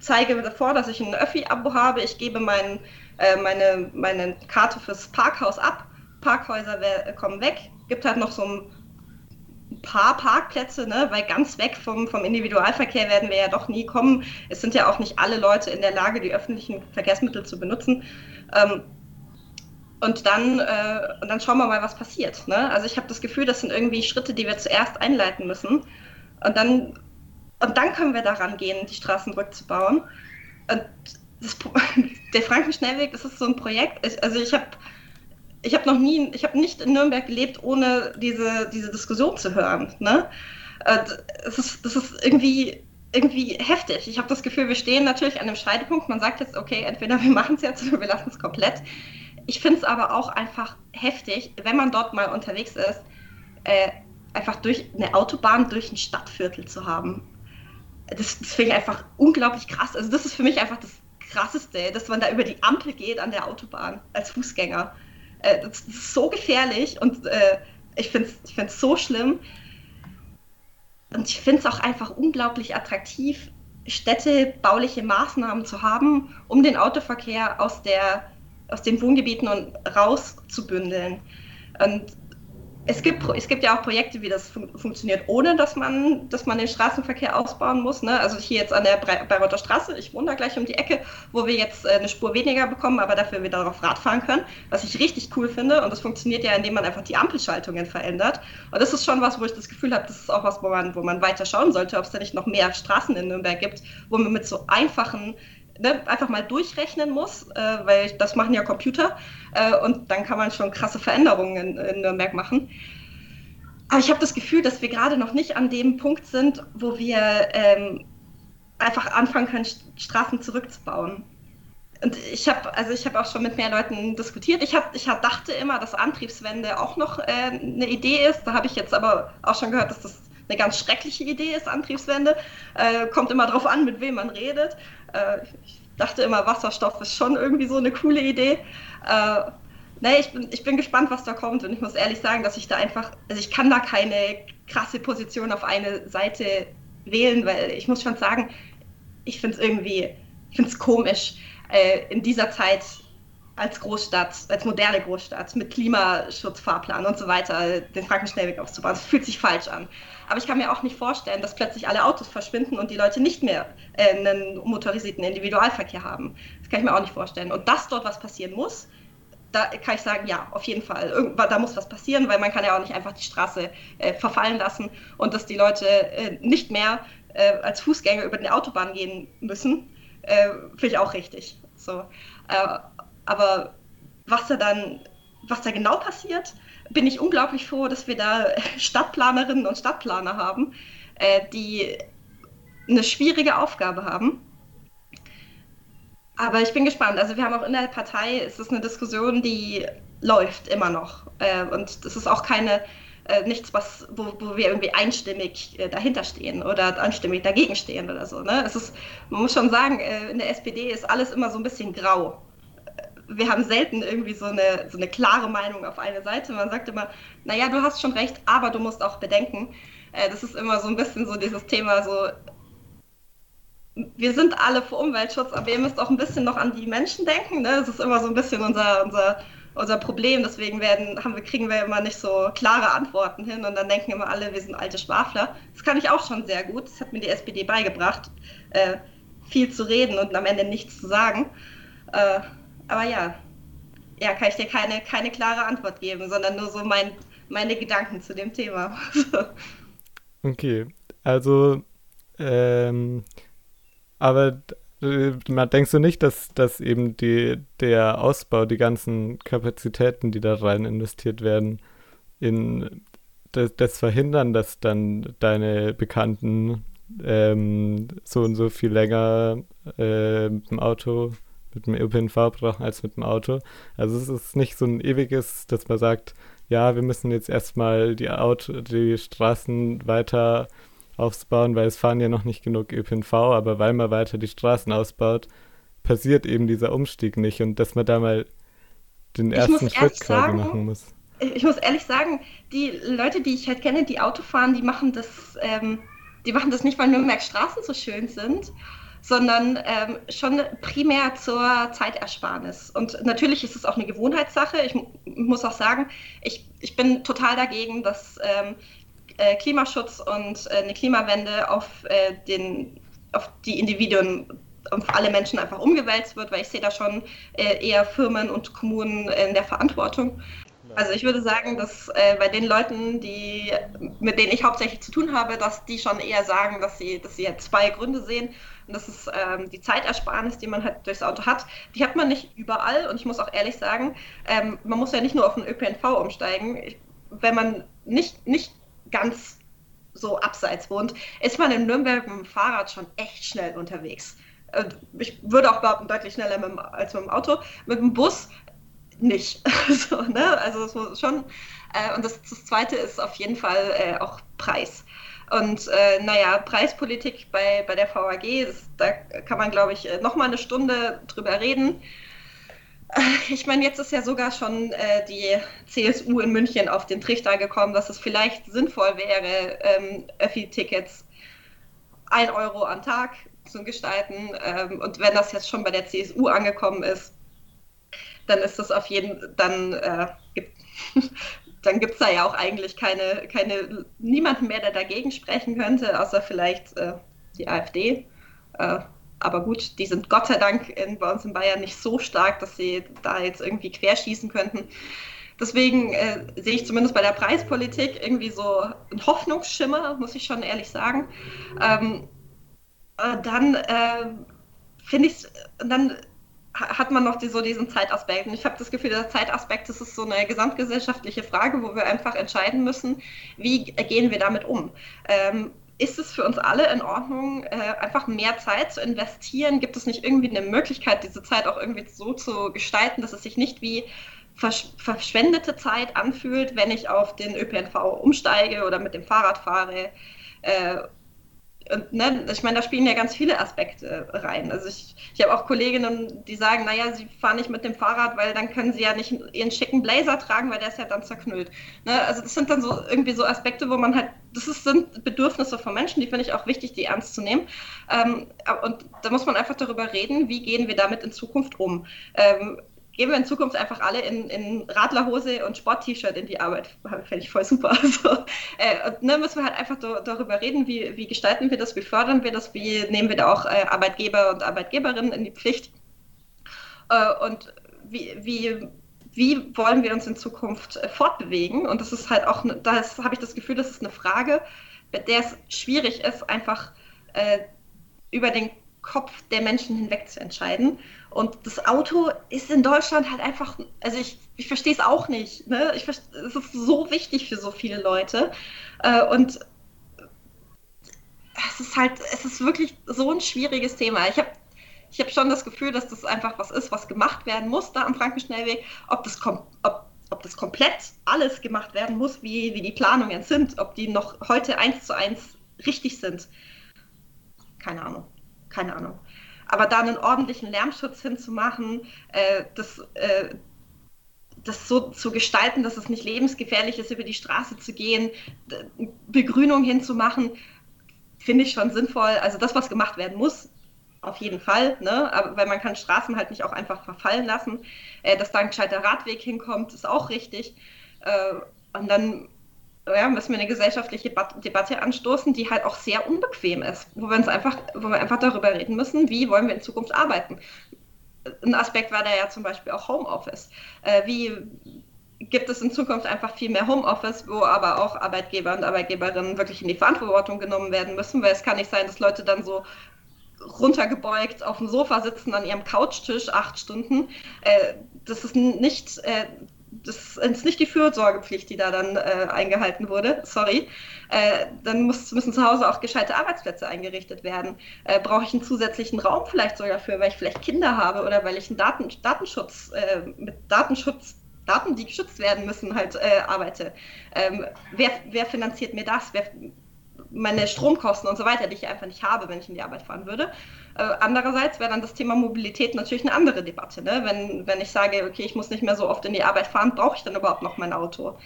zeige vor, dass ich ein Öffi-Abo habe, ich gebe mein, äh, meine, meine Karte fürs Parkhaus ab, Parkhäuser kommen weg, gibt halt noch so ein paar Parkplätze, ne? weil ganz weg vom, vom Individualverkehr werden wir ja doch nie kommen. Es sind ja auch nicht alle Leute in der Lage, die öffentlichen Verkehrsmittel zu benutzen. Ähm, und dann, äh, und dann schauen wir mal, was passiert. Ne? Also ich habe das Gefühl, das sind irgendwie Schritte, die wir zuerst einleiten müssen. Und dann, und dann können wir daran gehen, die Straßen rückzubauen. Und das, [LAUGHS] der Frankenschnellweg, das ist so ein Projekt. Ich, also ich habe ich habe noch nie, ich habe nicht in Nürnberg gelebt, ohne diese, diese Diskussion zu hören. Ne? Äh, das, ist, das ist irgendwie, irgendwie heftig. Ich habe das Gefühl, wir stehen natürlich an einem Scheidepunkt. Man sagt jetzt, okay, entweder wir machen es jetzt oder wir lassen es komplett. Ich finde es aber auch einfach heftig, wenn man dort mal unterwegs ist, äh, einfach durch eine Autobahn durch ein Stadtviertel zu haben. Das, das finde ich einfach unglaublich krass. Also das ist für mich einfach das Krasseste, dass man da über die Ampel geht an der Autobahn als Fußgänger. Äh, das ist so gefährlich und äh, ich finde es ich find's so schlimm. Und ich finde es auch einfach unglaublich attraktiv, städtebauliche Maßnahmen zu haben, um den Autoverkehr aus, der, aus den Wohngebieten und rauszubündeln. Und es gibt, es gibt ja auch Projekte, wie das fun funktioniert, ohne dass man, dass man den Straßenverkehr ausbauen muss. Ne? Also hier jetzt an der Bayreuther Straße, ich wohne da gleich um die Ecke, wo wir jetzt äh, eine Spur weniger bekommen, aber dafür wieder darauf Rad fahren können, was ich richtig cool finde. Und das funktioniert ja, indem man einfach die Ampelschaltungen verändert. Und das ist schon was, wo ich das Gefühl habe, das ist auch was, wo man, wo man weiter schauen sollte, ob es da nicht noch mehr Straßen in Nürnberg gibt, wo man mit so einfachen Ne, einfach mal durchrechnen muss, äh, weil das machen ja Computer äh, und dann kann man schon krasse Veränderungen in, in Nürnberg machen. Aber ich habe das Gefühl, dass wir gerade noch nicht an dem Punkt sind, wo wir ähm, einfach anfangen können, Straßen zurückzubauen. Und ich habe also ich auch schon mit mehr Leuten diskutiert. Ich, hab, ich hab, dachte immer, dass Antriebswende auch noch äh, eine Idee ist. Da habe ich jetzt aber auch schon gehört, dass das eine ganz schreckliche Idee ist, Antriebswende. Äh, kommt immer darauf an, mit wem man redet. Äh, ich dachte immer, Wasserstoff ist schon irgendwie so eine coole Idee. Äh, nee, ich bin, ich bin gespannt, was da kommt. Und ich muss ehrlich sagen, dass ich da einfach, also ich kann da keine krasse Position auf eine Seite wählen, weil ich muss schon sagen, ich finde es irgendwie, ich finde es komisch, äh, in dieser Zeit als Großstadt, als moderne Großstadt mit Klimaschutzfahrplan und so weiter den Frankenschnellweg aufzubauen. Das fühlt sich falsch an. Aber ich kann mir auch nicht vorstellen, dass plötzlich alle Autos verschwinden und die Leute nicht mehr äh, einen motorisierten Individualverkehr haben. Das kann ich mir auch nicht vorstellen. Und dass dort was passieren muss, da kann ich sagen, ja, auf jeden Fall. Irgendwann, da muss was passieren, weil man kann ja auch nicht einfach die Straße äh, verfallen lassen und dass die Leute äh, nicht mehr äh, als Fußgänger über die Autobahn gehen müssen, äh, finde ich auch richtig. So. Aber was da dann, was da genau passiert, bin ich unglaublich froh, dass wir da [LAUGHS] Stadtplanerinnen und Stadtplaner haben, äh, die eine schwierige Aufgabe haben. Aber ich bin gespannt. Also wir haben auch in der Partei, es ist eine Diskussion, die läuft immer noch. Äh, und das ist auch keine, äh, nichts, was, wo, wo wir irgendwie einstimmig äh, dahinter stehen oder einstimmig dagegen stehen oder so. Ne? Es ist, man muss schon sagen, in der SPD ist alles immer so ein bisschen grau. Wir haben selten irgendwie so eine, so eine klare Meinung auf eine Seite. Man sagt immer, naja, du hast schon recht, aber du musst auch bedenken. Äh, das ist immer so ein bisschen so dieses Thema, so wir sind alle für Umweltschutz, aber ihr müsst auch ein bisschen noch an die Menschen denken. Ne? Das ist immer so ein bisschen unser, unser, unser Problem. Deswegen werden, haben wir, kriegen wir immer nicht so klare Antworten hin und dann denken immer alle, wir sind alte Schwafler. Das kann ich auch schon sehr gut. Das hat mir die SPD beigebracht, äh, viel zu reden und am Ende nichts zu sagen. Äh, aber ja, ja, kann ich dir keine, keine klare Antwort geben, sondern nur so mein, meine Gedanken zu dem Thema. [LAUGHS] okay, also ähm, aber äh, denkst du nicht, dass, dass eben die, der Ausbau, die ganzen Kapazitäten, die da rein investiert werden, in das, das verhindern, dass dann deine Bekannten ähm, so und so viel länger äh, mit dem Auto, mit dem ÖPNV brauchen als mit dem Auto. Also es ist nicht so ein ewiges, dass man sagt, ja, wir müssen jetzt erstmal die Auto, die Straßen weiter ausbauen, weil es fahren ja noch nicht genug ÖPNV, aber weil man weiter die Straßen ausbaut, passiert eben dieser Umstieg nicht und dass man da mal den ersten Schritt quasi machen muss. Ich muss ehrlich sagen, die Leute, die ich halt kenne, die Auto fahren, die machen das, ähm, die machen das nicht, weil Nürnbergs Straßen so schön sind, sondern ähm, schon primär zur Zeitersparnis. Und natürlich ist es auch eine Gewohnheitssache. Ich muss auch sagen, ich, ich bin total dagegen, dass ähm, äh, Klimaschutz und äh, eine Klimawende auf, äh, den, auf die Individuen, auf alle Menschen einfach umgewälzt wird, weil ich sehe da schon äh, eher Firmen und Kommunen in der Verantwortung. Also ich würde sagen, dass äh, bei den Leuten, die, mit denen ich hauptsächlich zu tun habe, dass die schon eher sagen, dass sie, dass sie zwei Gründe sehen. Und das ist ähm, die Zeitersparnis, die man halt durchs Auto hat. Die hat man nicht überall. Und ich muss auch ehrlich sagen, ähm, man muss ja nicht nur auf den ÖPNV umsteigen. Ich, wenn man nicht, nicht ganz so abseits wohnt, ist man in Nürnberg mit dem Fahrrad schon echt schnell unterwegs. Ich würde auch behaupten, deutlich schneller mit dem, als mit dem Auto. Mit dem Bus nicht. [LAUGHS] so, ne? Also schon. Äh, und das, das, Zweite ist auf jeden Fall äh, auch Preis. Und äh, naja, Preispolitik bei, bei der VAG, das, da kann man, glaube ich, äh, noch mal eine Stunde drüber reden. Ich meine, jetzt ist ja sogar schon äh, die CSU in München auf den Trichter gekommen, dass es vielleicht sinnvoll wäre, ähm, Öffi-Tickets 1 Euro am Tag zu gestalten. Ähm, und wenn das jetzt schon bei der CSU angekommen ist, dann ist das auf jeden dann äh, gibt, [LAUGHS] dann gibt es da ja auch eigentlich keine, keine niemanden mehr, der dagegen sprechen könnte, außer vielleicht äh, die AfD. Äh, aber gut, die sind Gott sei Dank in, bei uns in Bayern nicht so stark, dass sie da jetzt irgendwie querschießen könnten. Deswegen äh, sehe ich zumindest bei der Preispolitik irgendwie so einen Hoffnungsschimmer, muss ich schon ehrlich sagen. Ähm, äh, dann äh, finde ich dann hat man noch die, so diesen Zeitaspekt. Und ich habe das Gefühl, der Zeitaspekt das ist so eine gesamtgesellschaftliche Frage, wo wir einfach entscheiden müssen, wie gehen wir damit um. Ähm, ist es für uns alle in Ordnung, äh, einfach mehr Zeit zu investieren? Gibt es nicht irgendwie eine Möglichkeit, diese Zeit auch irgendwie so zu gestalten, dass es sich nicht wie versch verschwendete Zeit anfühlt, wenn ich auf den ÖPNV umsteige oder mit dem Fahrrad fahre? Und ne, ich meine, da spielen ja ganz viele Aspekte rein. Also ich, ich habe auch Kolleginnen, die sagen, naja, sie fahren nicht mit dem Fahrrad, weil dann können sie ja nicht ihren schicken Blazer tragen, weil der ist ja dann zerknüllt. Ne? Also das sind dann so irgendwie so Aspekte, wo man halt, das ist, sind Bedürfnisse von Menschen, die finde ich auch wichtig, die ernst zu nehmen. Ähm, und da muss man einfach darüber reden, wie gehen wir damit in Zukunft um. Ähm, gehen wir in Zukunft einfach alle in, in Radlerhose und Sport-T-Shirt in die Arbeit. Fände ich voll super. [LAUGHS] Also, äh, und ne, müssen wir halt einfach do, darüber reden, wie, wie gestalten wir das, wie fördern wir das, wie nehmen wir da auch äh, Arbeitgeber und Arbeitgeberinnen in die Pflicht äh, und wie, wie, wie wollen wir uns in Zukunft äh, fortbewegen. Und das ist halt auch, ne, da habe ich das Gefühl, das ist eine Frage, bei der es schwierig ist, einfach äh, über den Kopf der Menschen hinweg zu entscheiden Und das Auto ist in Deutschland halt einfach, also ich, ich verstehe es auch nicht. Ne? Ich es ist so wichtig für so viele Leute. Äh, und es ist halt, es ist wirklich so ein schwieriges Thema. Ich habe ich hab schon das Gefühl, dass das einfach was ist, was gemacht werden muss da am Frankenschnellweg. Ob das, ob, ob das komplett alles gemacht werden muss, wie, wie die Planungen sind, ob die noch heute eins zu eins richtig sind. Keine Ahnung. Keine Ahnung. Aber da einen ordentlichen Lärmschutz hinzumachen, äh, das, äh, das so zu gestalten, dass es nicht lebensgefährlich ist, über die Straße zu gehen, Begrünung hinzumachen, finde ich schon sinnvoll. Also das, was gemacht werden muss, auf jeden Fall, ne? Aber, weil man kann Straßen halt nicht auch einfach verfallen lassen. Äh, dass da ein gescheiter Radweg hinkommt, ist auch richtig. Äh, und dann ja, müssen wir eine gesellschaftliche Debatte anstoßen, die halt auch sehr unbequem ist, wo wir uns einfach, wo wir einfach darüber reden müssen, wie wollen wir in Zukunft arbeiten. Ein Aspekt war da ja zum Beispiel auch Homeoffice. Äh, wie gibt es in Zukunft einfach viel mehr Homeoffice, wo aber auch Arbeitgeber und Arbeitgeberinnen wirklich in die Verantwortung genommen werden müssen, weil es kann nicht sein, dass Leute dann so runtergebeugt auf dem Sofa sitzen an ihrem Couchtisch acht Stunden. Äh, das ist nicht äh, das ist nicht die Fürsorgepflicht, die da dann äh, eingehalten wurde, sorry. Äh, dann muss, müssen zu Hause auch gescheite Arbeitsplätze eingerichtet werden. Äh, Brauche ich einen zusätzlichen Raum vielleicht sogar für, weil ich vielleicht Kinder habe oder weil ich einen Daten, Datenschutz äh, mit Datenschutz Daten, die geschützt werden müssen, halt äh, arbeite. Ähm, wer, wer finanziert mir das? Wer, meine Stromkosten und so weiter, die ich einfach nicht habe, wenn ich in die Arbeit fahren würde. Äh, andererseits wäre dann das Thema Mobilität natürlich eine andere Debatte. Ne? Wenn, wenn ich sage, okay, ich muss nicht mehr so oft in die Arbeit fahren, brauche ich dann überhaupt noch mein Auto?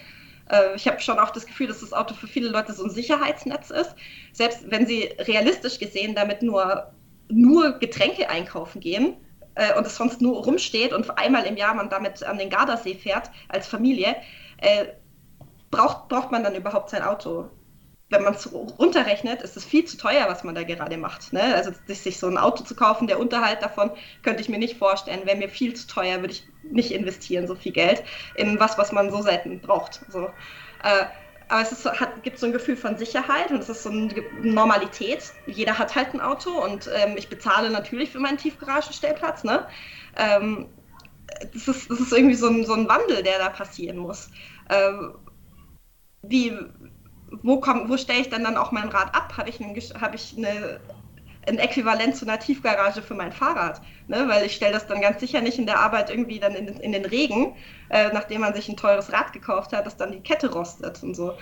Äh, ich habe schon auch das Gefühl, dass das Auto für viele Leute so ein Sicherheitsnetz ist. Selbst wenn sie realistisch gesehen damit nur, nur Getränke einkaufen gehen, äh, und es sonst nur rumsteht und einmal im Jahr man damit an den Gardasee fährt als Familie, äh, braucht, braucht man dann überhaupt sein Auto? Wenn man es runterrechnet, ist es viel zu teuer, was man da gerade macht. Ne? Also sich so ein Auto zu kaufen, der Unterhalt davon könnte ich mir nicht vorstellen. Wäre mir viel zu teuer, würde ich nicht investieren, so viel Geld in was, was man so selten braucht. So. Äh, aber es ist, hat, gibt so ein Gefühl von Sicherheit und es ist so eine Normalität. Jeder hat halt ein Auto und ähm, ich bezahle natürlich für meinen Tiefgaragenstellplatz. Ne? Ähm, das, ist, das ist irgendwie so ein, so ein Wandel, der da passieren muss. Ähm, wie, wo, wo stelle ich denn dann auch mein Rad ab? Habe ich, ein, hab ich eine, ein Äquivalent zu einer Tiefgarage für mein Fahrrad? Ne? Weil ich stelle das dann ganz sicher nicht in der Arbeit irgendwie dann in, in den Regen, äh, nachdem man sich ein teures Rad gekauft hat, dass dann die Kette rostet und so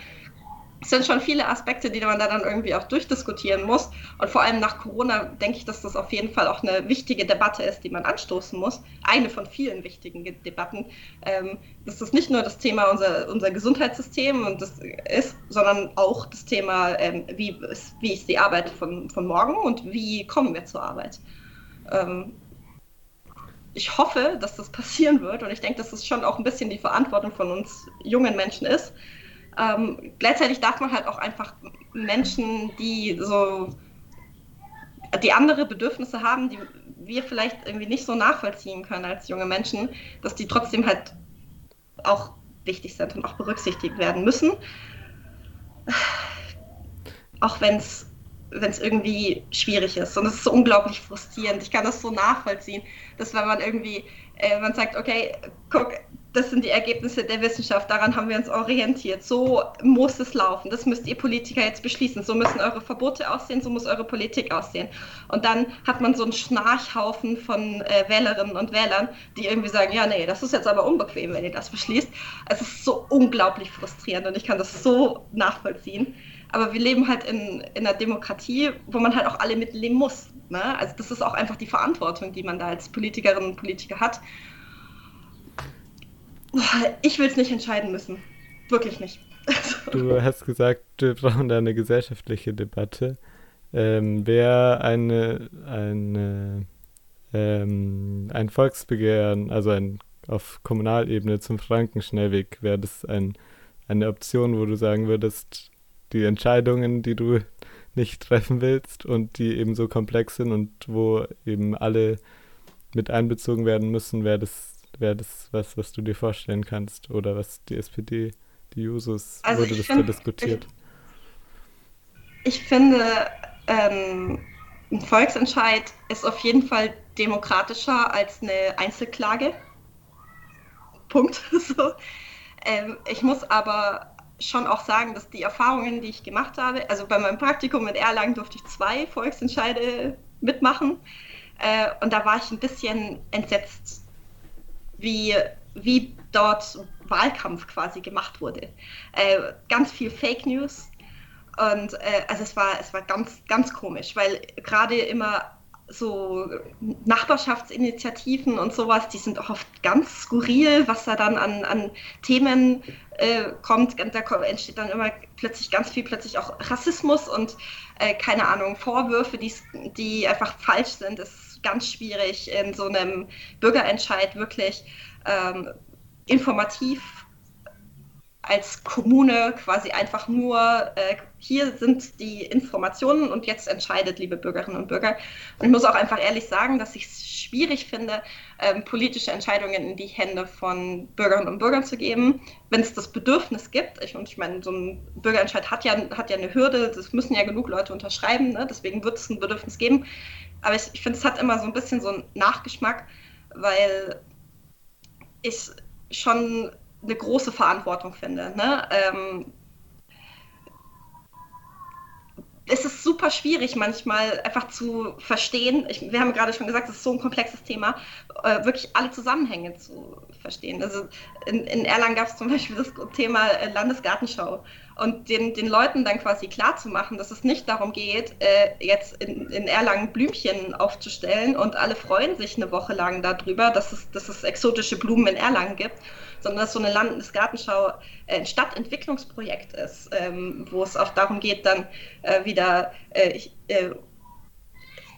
es sind schon viele Aspekte, die man da dann irgendwie auch durchdiskutieren muss. Und vor allem nach Corona denke ich, dass das auf jeden Fall auch eine wichtige Debatte ist, die man anstoßen muss. Eine von vielen wichtigen Debatten. Ähm, dass das nicht nur das Thema unser, unser Gesundheitssystem und das ist, sondern auch das Thema, ähm, wie, ist, wie ist die Arbeit von, von morgen und wie kommen wir zur Arbeit. Ähm, ich hoffe, dass das passieren wird und ich denke, dass das schon auch ein bisschen die Verantwortung von uns jungen Menschen ist, ähm, gleichzeitig darf man halt auch einfach Menschen, die so die andere Bedürfnisse haben, die wir vielleicht irgendwie nicht so nachvollziehen können als junge Menschen, dass die trotzdem halt auch wichtig sind und auch berücksichtigt werden müssen. Auch wenn es wenn es irgendwie schwierig ist. Und es ist so unglaublich frustrierend. Ich kann das so nachvollziehen, dass wenn man irgendwie, äh, man sagt, okay, guck, das sind die Ergebnisse der Wissenschaft, daran haben wir uns orientiert. So muss es laufen. Das müsst ihr Politiker jetzt beschließen. So müssen eure Verbote aussehen, so muss eure Politik aussehen. Und dann hat man so einen Schnarchhaufen von äh, Wählerinnen und Wählern, die irgendwie sagen, ja, nee, das ist jetzt aber unbequem, wenn ihr das beschließt. Es ist so unglaublich frustrierend und ich kann das so nachvollziehen. Aber wir leben halt in, in einer Demokratie, wo man halt auch alle mitleben muss. Ne? Also das ist auch einfach die Verantwortung, die man da als Politikerinnen und Politiker hat. Ich will es nicht entscheiden müssen. Wirklich nicht. [LAUGHS] Du hast gesagt, wir brauchen da eine gesellschaftliche Debatte. Ähm, Wäre eine, eine, ähm, ein Volksbegehren, also ein auf Kommunalebene zum Frankenschnellweg, wäre das ein, eine Option, wo du sagen würdest, die Entscheidungen, die du nicht treffen willst und die eben so komplex sind und wo eben alle mit einbezogen werden müssen, wäre das wäre das was, was du dir vorstellen kannst oder was die SPD, die Jusos, also wurde das find, da diskutiert? Ich, ich finde, ähm, ein Volksentscheid ist auf jeden Fall demokratischer als eine Einzelklage. Punkt. [LAUGHS] So. Ähm, ich muss aber schon auch sagen, dass die Erfahrungen, die ich gemacht habe, also bei meinem Praktikum in Erlangen durfte ich zwei Volksentscheide mitmachen. Äh, und da war ich ein bisschen entsetzt, wie, wie dort Wahlkampf quasi gemacht wurde. Äh, ganz viel Fake News. Und äh, also es war, es war ganz, ganz komisch, weil gerade immer so Nachbarschaftsinitiativen und sowas, die sind auch oft ganz skurril, was da dann an, an Themen äh, kommt. Da entsteht dann immer plötzlich ganz viel, plötzlich auch Rassismus und äh, keine Ahnung, Vorwürfe, die, die einfach falsch sind. Ist ganz schwierig in so einem Bürgerentscheid wirklich ähm, informativ als Kommune quasi einfach nur, äh, hier sind die Informationen und jetzt entscheidet, liebe Bürgerinnen und Bürger. Und ich muss auch einfach ehrlich sagen, dass ich es schwierig finde, ähm, politische Entscheidungen in die Hände von Bürgerinnen und Bürgern zu geben, wenn es das Bedürfnis gibt. Ich, und ich meine, so ein Bürgerentscheid hat ja, hat ja eine Hürde, das müssen ja genug Leute unterschreiben, ne? deswegen wird es ein Bedürfnis geben. Aber ich, ich finde, es hat immer so ein bisschen so einen Nachgeschmack, weil ich schon eine große Verantwortung finde. Ne? Ähm, es ist super schwierig manchmal einfach zu verstehen. Ich, wir haben gerade schon gesagt, es ist so ein komplexes Thema, äh, wirklich alle Zusammenhänge zu verstehen. Also in, in Erlangen gab es zum Beispiel das Thema äh, Landesgartenschau und den, den Leuten dann quasi klarzumachen, dass es nicht darum geht, äh, jetzt in, in Erlangen Blümchen aufzustellen und alle freuen sich eine Woche lang darüber, dass es, dass es exotische Blumen in Erlangen gibt sondern dass so eine Landesgartenschau äh, ein Stadtentwicklungsprojekt ist, ähm, wo es auch darum geht, dann äh, wieder äh, äh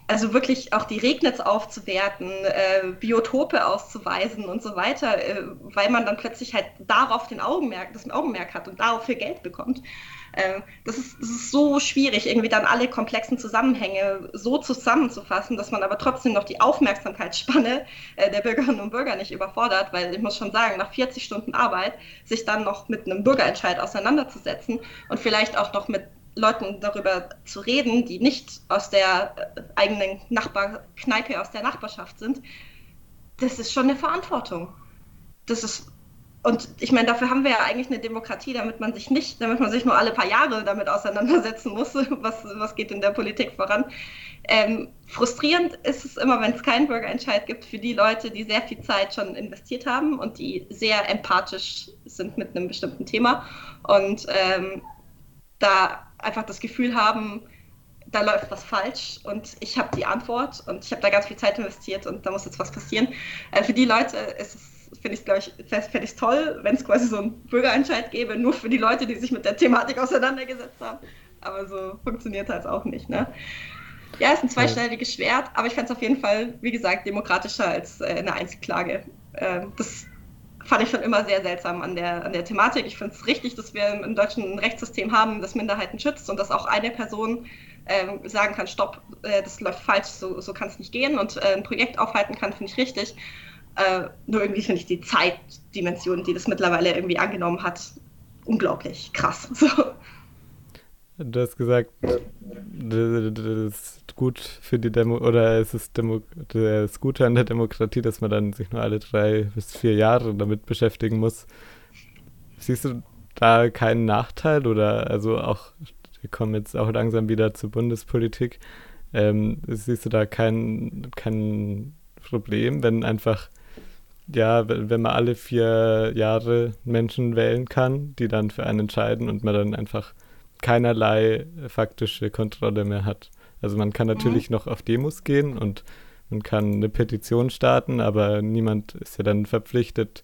also wirklich auch die Regnitz aufzuwerten, äh, Biotope auszuweisen und so weiter, äh, weil man dann plötzlich halt darauf den Augenmerk, das Augenmerk hat und dafür Geld bekommt. Äh, das, ist, das ist so schwierig, irgendwie dann alle komplexen Zusammenhänge so zusammenzufassen, dass man aber trotzdem noch die Aufmerksamkeitsspanne äh, der Bürgerinnen und Bürger nicht überfordert, weil ich muss schon sagen, nach 40 Stunden Arbeit sich dann noch mit einem Bürgerentscheid auseinanderzusetzen und vielleicht auch noch mit Leuten darüber zu reden, die nicht aus der äh, eigenen Nachbarkneipe, aus der Nachbarschaft sind, das ist schon eine Verantwortung. Das ist und ich meine, dafür haben wir ja eigentlich eine Demokratie, damit man sich nicht, damit man sich nur alle paar Jahre damit auseinandersetzen muss, [LAUGHS] was, was geht in der Politik voran. Ähm, frustrierend ist es immer, wenn es keinen Bürgerentscheid gibt für die Leute, die sehr viel Zeit schon investiert haben und die sehr empathisch sind mit einem bestimmten Thema und ähm, da einfach das Gefühl haben, da läuft was falsch und ich habe die Antwort und ich habe da ganz viel Zeit investiert und da muss jetzt was passieren. Äh, für die Leute ist es, finde ich, glaube ich, fände ich toll, wenn es quasi so einen Bürgerentscheid gäbe, nur für die Leute, die sich mit der Thematik auseinandergesetzt haben. Aber so funktioniert halt auch nicht. Ne? Ja, ist ein zweischneidiges Schwert, aber ich fände es auf jeden Fall, wie gesagt, demokratischer als äh, eine Einzelklage. Äh, das fand ich schon immer sehr seltsam an der, an der Thematik. Ich finde es richtig, dass wir im deutschen Rechtssystem haben, das Minderheiten schützt und dass auch eine Person ähm, sagen kann, stopp, äh, das läuft falsch, so, so kann es nicht gehen und äh, ein Projekt aufhalten kann, finde ich richtig. Äh, nur irgendwie finde ich die Zeitdimension, die das mittlerweile irgendwie angenommen hat, unglaublich krass. [LAUGHS] So. Du hast gesagt, das ist gut für die Demo oder es ist Demo das Gute an der Demokratie, dass man dann sich nur alle drei bis vier Jahre damit beschäftigen muss. Siehst du da keinen Nachteil oder also auch, wir kommen jetzt auch langsam wieder zur Bundespolitik, ähm, siehst du da kein, kein Problem, wenn einfach ja, wenn man alle vier Jahre Menschen wählen kann, die dann für einen entscheiden und man dann einfach keinerlei faktische Kontrolle mehr hat. Also man kann natürlich mhm. noch auf Demos gehen und man kann eine Petition starten, aber niemand ist ja dann verpflichtet,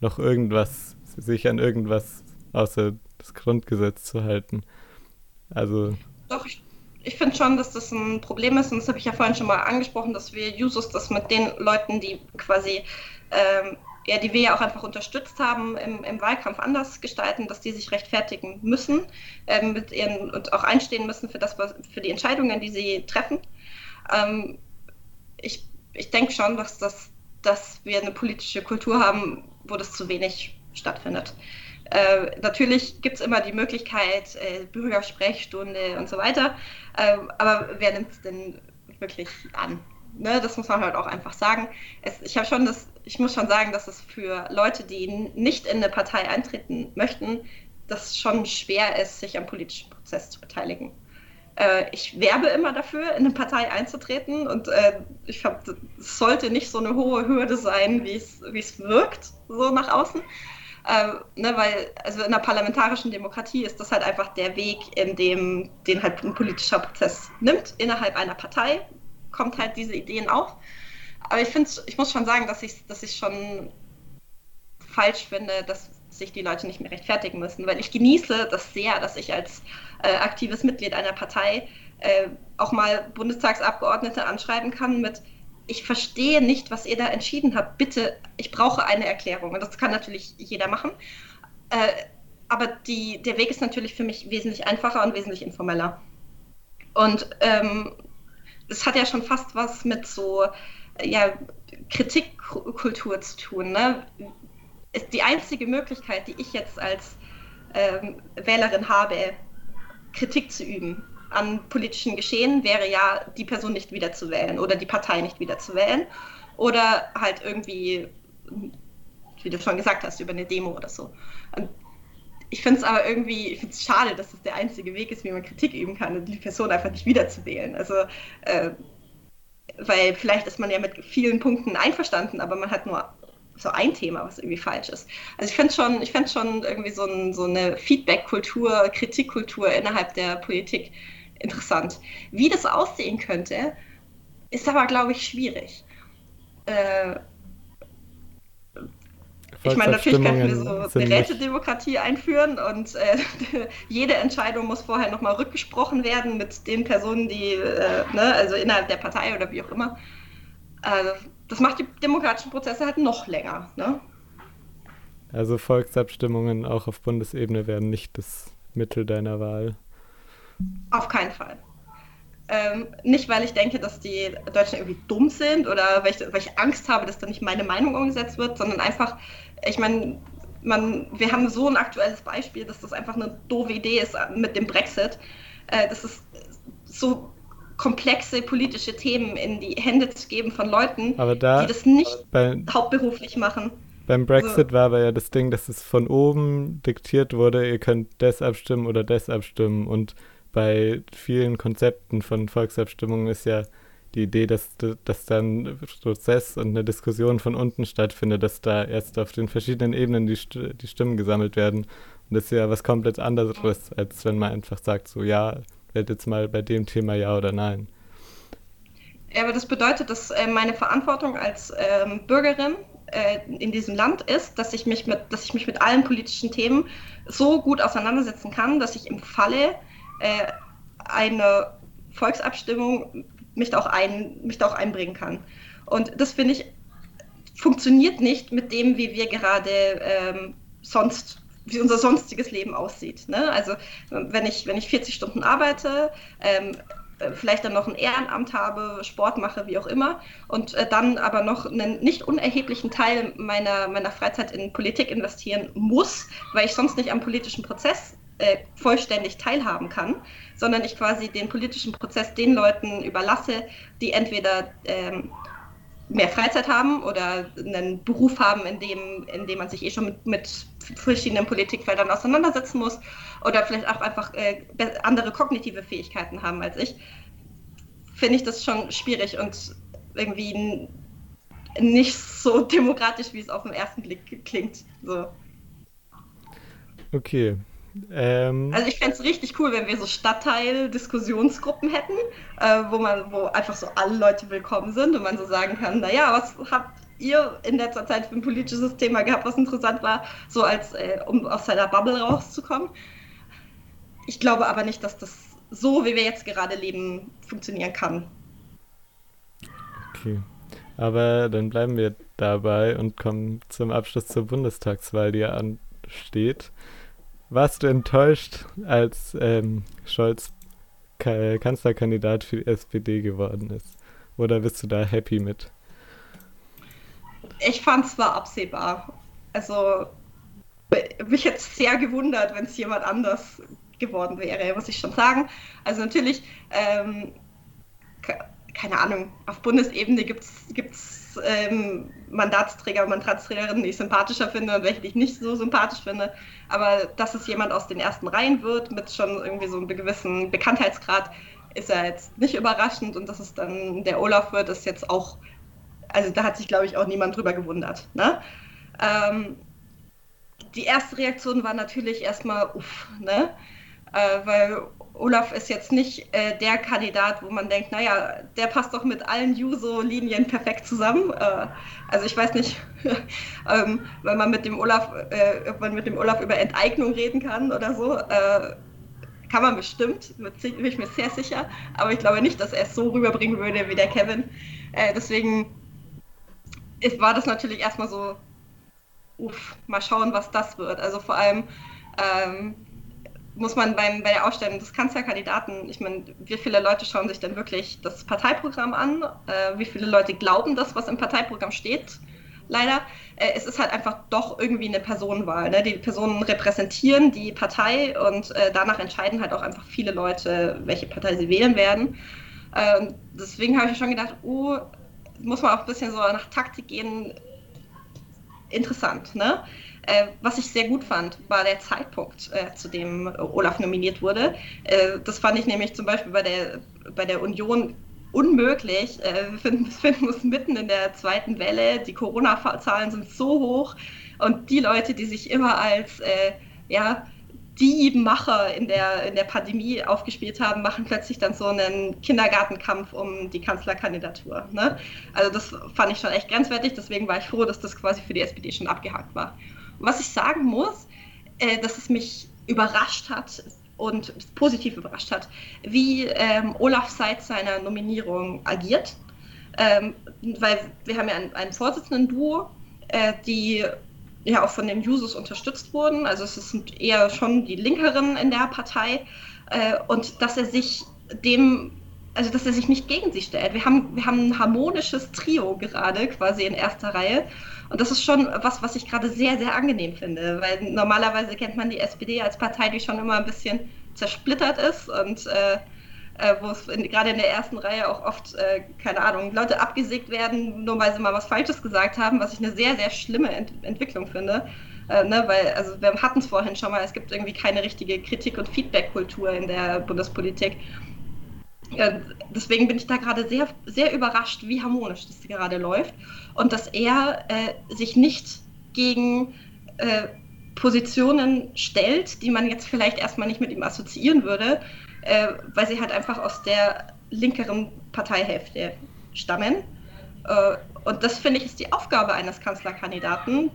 noch irgendwas, sich an irgendwas außer das Grundgesetz zu halten. Also. Doch, ich, ich finde schon, dass das ein Problem ist, und das habe ich ja vorhin schon mal angesprochen, dass wir Jusos das mit den Leuten, die quasi ähm, ja, die wir ja auch einfach unterstützt haben im, im Wahlkampf anders gestalten, dass die sich rechtfertigen müssen ähm, mit ihren, und auch einstehen müssen für, das, für die Entscheidungen, die sie treffen. Ähm, ich ich denke schon, dass, das, dass wir eine politische Kultur haben, wo das zu wenig stattfindet. Äh, natürlich gibt es immer die Möglichkeit, äh, Bürgersprechstunde und so weiter, äh, aber wer nimmt es denn wirklich an? Ne, das muss man halt auch einfach sagen. Es, ich habe schon das, ich muss schon sagen, dass es für Leute, die nicht in eine Partei eintreten möchten, das schon schwer ist, sich am politischen Prozess zu beteiligen. Äh, ich werbe immer dafür, in eine Partei einzutreten und äh, ich glaube, es sollte nicht so eine hohe Hürde sein, wie es wirkt, so nach außen. Äh, ne, weil also in einer parlamentarischen Demokratie ist das halt einfach der Weg, in dem den halt ein politischer Prozess nimmt innerhalb einer Partei kommt halt diese Ideen auf. Aber ich finde, ich muss schon sagen, dass ich dass ich schon falsch finde, dass sich die Leute nicht mehr rechtfertigen müssen, weil ich genieße das sehr, dass ich als äh, aktives Mitglied einer Partei äh, auch mal Bundestagsabgeordnete anschreiben kann mit ich verstehe nicht, was ihr da entschieden habt. Bitte, ich brauche eine Erklärung. Und das kann natürlich jeder machen. Äh, aber die, der Weg ist natürlich für mich wesentlich einfacher und wesentlich informeller. Und ähm, es hat ja schon fast was mit so ja, Kritikkultur zu tun. Ne? Die einzige Möglichkeit, die ich jetzt als ähm, Wählerin habe, Kritik zu üben an politischen Geschehen wäre ja, die Person nicht wiederzuwählen oder die Partei nicht wiederzuwählen. Oder halt irgendwie, wie du schon gesagt hast, über eine Demo oder so. Ich finde es aber irgendwie, ich finde schade, dass das der einzige Weg ist, wie man Kritik üben kann und die Person einfach nicht wiederzuwählen. Also, äh, weil vielleicht ist man ja mit vielen Punkten einverstanden, aber man hat nur so ein Thema, was irgendwie falsch ist. Also ich finde schon, ich finde schon irgendwie so, ein, so eine Feedback-Kultur, Kritikkultur innerhalb der Politik interessant. Wie das aussehen könnte, ist aber, glaube ich, schwierig. Äh, ich meine, natürlich könnten wir so eine Rätedemokratie einführen und äh, [LAUGHS] jede Entscheidung muss vorher nochmal rückgesprochen werden mit den Personen, die, äh, ne, also innerhalb der Partei oder wie auch immer. Also, das macht die demokratischen Prozesse halt noch länger. Ne? Also Volksabstimmungen auch auf Bundesebene werden nicht das Mittel deiner Wahl. Auf keinen Fall. Ähm, nicht, weil ich denke, dass die Deutschen irgendwie dumm sind oder weil ich, weil ich Angst habe, dass da nicht meine Meinung umgesetzt wird, sondern einfach, ich meine, man, wir haben so ein aktuelles Beispiel, dass das einfach eine doofe Idee ist mit dem Brexit. Äh, das ist so komplexe politische Themen in die Hände zu geben von Leuten, da, die das nicht bei, hauptberuflich machen. Beim Brexit so. war aber ja das Ding, dass es von oben diktiert wurde, ihr könnt das abstimmen oder das abstimmen. Und bei vielen Konzepten von Volksabstimmungen ist ja die Idee, dass, dass dann ein Prozess und eine Diskussion von unten stattfindet, dass da erst auf den verschiedenen Ebenen die, die Stimmen gesammelt werden. Und das ist ja was komplett anderes, als wenn man einfach sagt, so ja, wählt jetzt mal bei dem Thema ja oder nein. Ja, aber das bedeutet, dass äh, meine Verantwortung als ähm, Bürgerin äh, in diesem Land ist, dass ich, mich mit, dass ich mich mit allen politischen Themen so gut auseinandersetzen kann, dass ich im Falle äh, eine Volksabstimmung mich da, auch ein, mich da auch einbringen kann. Und das finde ich funktioniert nicht mit dem, wie wir gerade ähm, sonst wie unser sonstiges Leben aussieht. Ne? Also wenn ich, wenn ich 40 Stunden arbeite, ähm, vielleicht dann noch ein Ehrenamt habe, Sport mache, wie auch immer, und äh, dann aber noch einen nicht unerheblichen Teil meiner, meiner Freizeit in Politik investieren muss, weil ich sonst nicht am politischen Prozess äh, vollständig teilhaben kann, sondern ich quasi den politischen Prozess den Leuten überlasse, die entweder ähm, mehr Freizeit haben oder einen Beruf haben, in dem, in dem man sich eh schon mit, mit verschiedenen Politikfeldern auseinandersetzen muss oder vielleicht auch einfach äh, andere kognitive Fähigkeiten haben als ich, finde ich das schon schwierig und irgendwie nicht so demokratisch, wie es auf den ersten Blick klingt. So. Okay, ähm, also ich fände es richtig cool, wenn wir so Stadtteil-Diskussionsgruppen hätten, äh, wo man, wo einfach so alle Leute willkommen sind und man so sagen kann, naja, was habt ihr in letzter Zeit für ein politisches Thema gehabt, was interessant war, so als äh, um aus seiner Bubble rauszukommen. Ich glaube aber nicht, dass das so, wie wir jetzt gerade leben, funktionieren kann. Okay. Aber dann bleiben wir dabei und kommen zum Abschluss zur Bundestagswahl, die ja ansteht. Warst du enttäuscht, als ähm, Scholz Ka Kanzlerkandidat für die SPD geworden ist? Oder bist du da happy mit? Ich fand es war absehbar. Also mich hätte sehr gewundert, wenn es jemand anders geworden wäre, muss ich schon sagen. Also natürlich ähm, keine Ahnung, auf Bundesebene gibt es ähm, Mandatsträger, Mandatsträgerinnen, die ich sympathischer finde und welche, ich nicht so sympathisch finde. Aber dass es jemand aus den ersten Reihen wird, mit schon irgendwie so einem gewissen Bekanntheitsgrad, ist ja jetzt nicht überraschend. Und dass es dann der Olaf wird, ist jetzt auch, also da hat sich, glaube ich, auch niemand drüber gewundert. Ne? Ähm, die erste Reaktion war natürlich erstmal, uff, ne? Äh, weil Olaf ist jetzt nicht äh, der Kandidat, wo man denkt, naja, der passt doch mit allen Juso-Linien perfekt zusammen. Äh, also ich weiß nicht, [LAUGHS] ähm, wenn man mit dem Olaf, äh, ob man mit dem Olaf über Enteignung reden kann oder so. Äh, kann man bestimmt, bin ich mir sehr sicher, aber ich glaube nicht, dass er es so rüberbringen würde wie der Kevin. Äh, deswegen ist, war das natürlich erstmal so, uff, mal schauen, was das wird. Also vor allem ähm, muss man beim, bei der Ausstellung des Kanzlerkandidaten, ich meine, wie viele Leute schauen sich denn wirklich das Parteiprogramm an? Äh, wie viele Leute glauben das, was im Parteiprogramm steht? Leider. Äh, es ist halt einfach doch irgendwie eine Personenwahl. Ne? Die Personen repräsentieren die Partei und äh, danach entscheiden halt auch einfach viele Leute, welche Partei sie wählen werden. Ähm, deswegen habe ich schon gedacht, oh, muss man auch ein bisschen so nach Taktik gehen. Interessant, ne? Äh, was ich sehr gut fand, war der Zeitpunkt, äh, zu dem Olaf nominiert wurde. Äh, das fand ich nämlich zum Beispiel bei der, bei der Union unmöglich. Äh, wir finden, [LAUGHS] befinden uns mitten in der zweiten Welle. Die Corona-Zahlen sind so hoch und die Leute, die sich immer als äh, ja, die Macher in der, in der Pandemie aufgespielt haben, machen plötzlich dann so einen Kindergartenkampf um die Kanzlerkandidatur. Ne? Also das fand ich schon echt grenzwertig, deswegen war ich froh, dass das quasi für die SPD schon abgehakt war. Was ich sagen muss, äh, dass es mich überrascht hat und positiv überrascht hat, wie ähm, Olaf seit seiner Nominierung agiert. Ähm, weil wir haben ja einen, einen Vorsitzenden-Duo, äh, die ja auch von den Jusos unterstützt wurden. Also es sind eher schon die Linkeren in der Partei. Äh, und dass er sich dem also dass er sich nicht gegen sie stellt. Wir haben, wir haben ein harmonisches Trio gerade quasi in erster Reihe. Und das ist schon was, was ich gerade sehr, sehr angenehm finde, weil normalerweise kennt man die SPD als Partei, die schon immer ein bisschen zersplittert ist und äh, äh, wo es gerade in der ersten Reihe auch oft, äh, keine Ahnung, Leute abgesägt werden, nur weil sie mal was Falsches gesagt haben, was ich eine sehr, sehr schlimme Ent Entwicklung finde. Äh, ne, weil, also wir hatten es vorhin schon mal, es gibt irgendwie keine richtige Kritik- und Feedback-Kultur in der Bundespolitik. Deswegen bin ich da gerade sehr, sehr überrascht, wie harmonisch das gerade läuft und dass er äh, sich nicht gegen äh, Positionen stellt, die man jetzt vielleicht erstmal nicht mit ihm assoziieren würde, äh, weil sie halt einfach aus der linkeren Parteihälfte stammen. Äh, und das finde ich ist die Aufgabe eines Kanzlerkandidaten,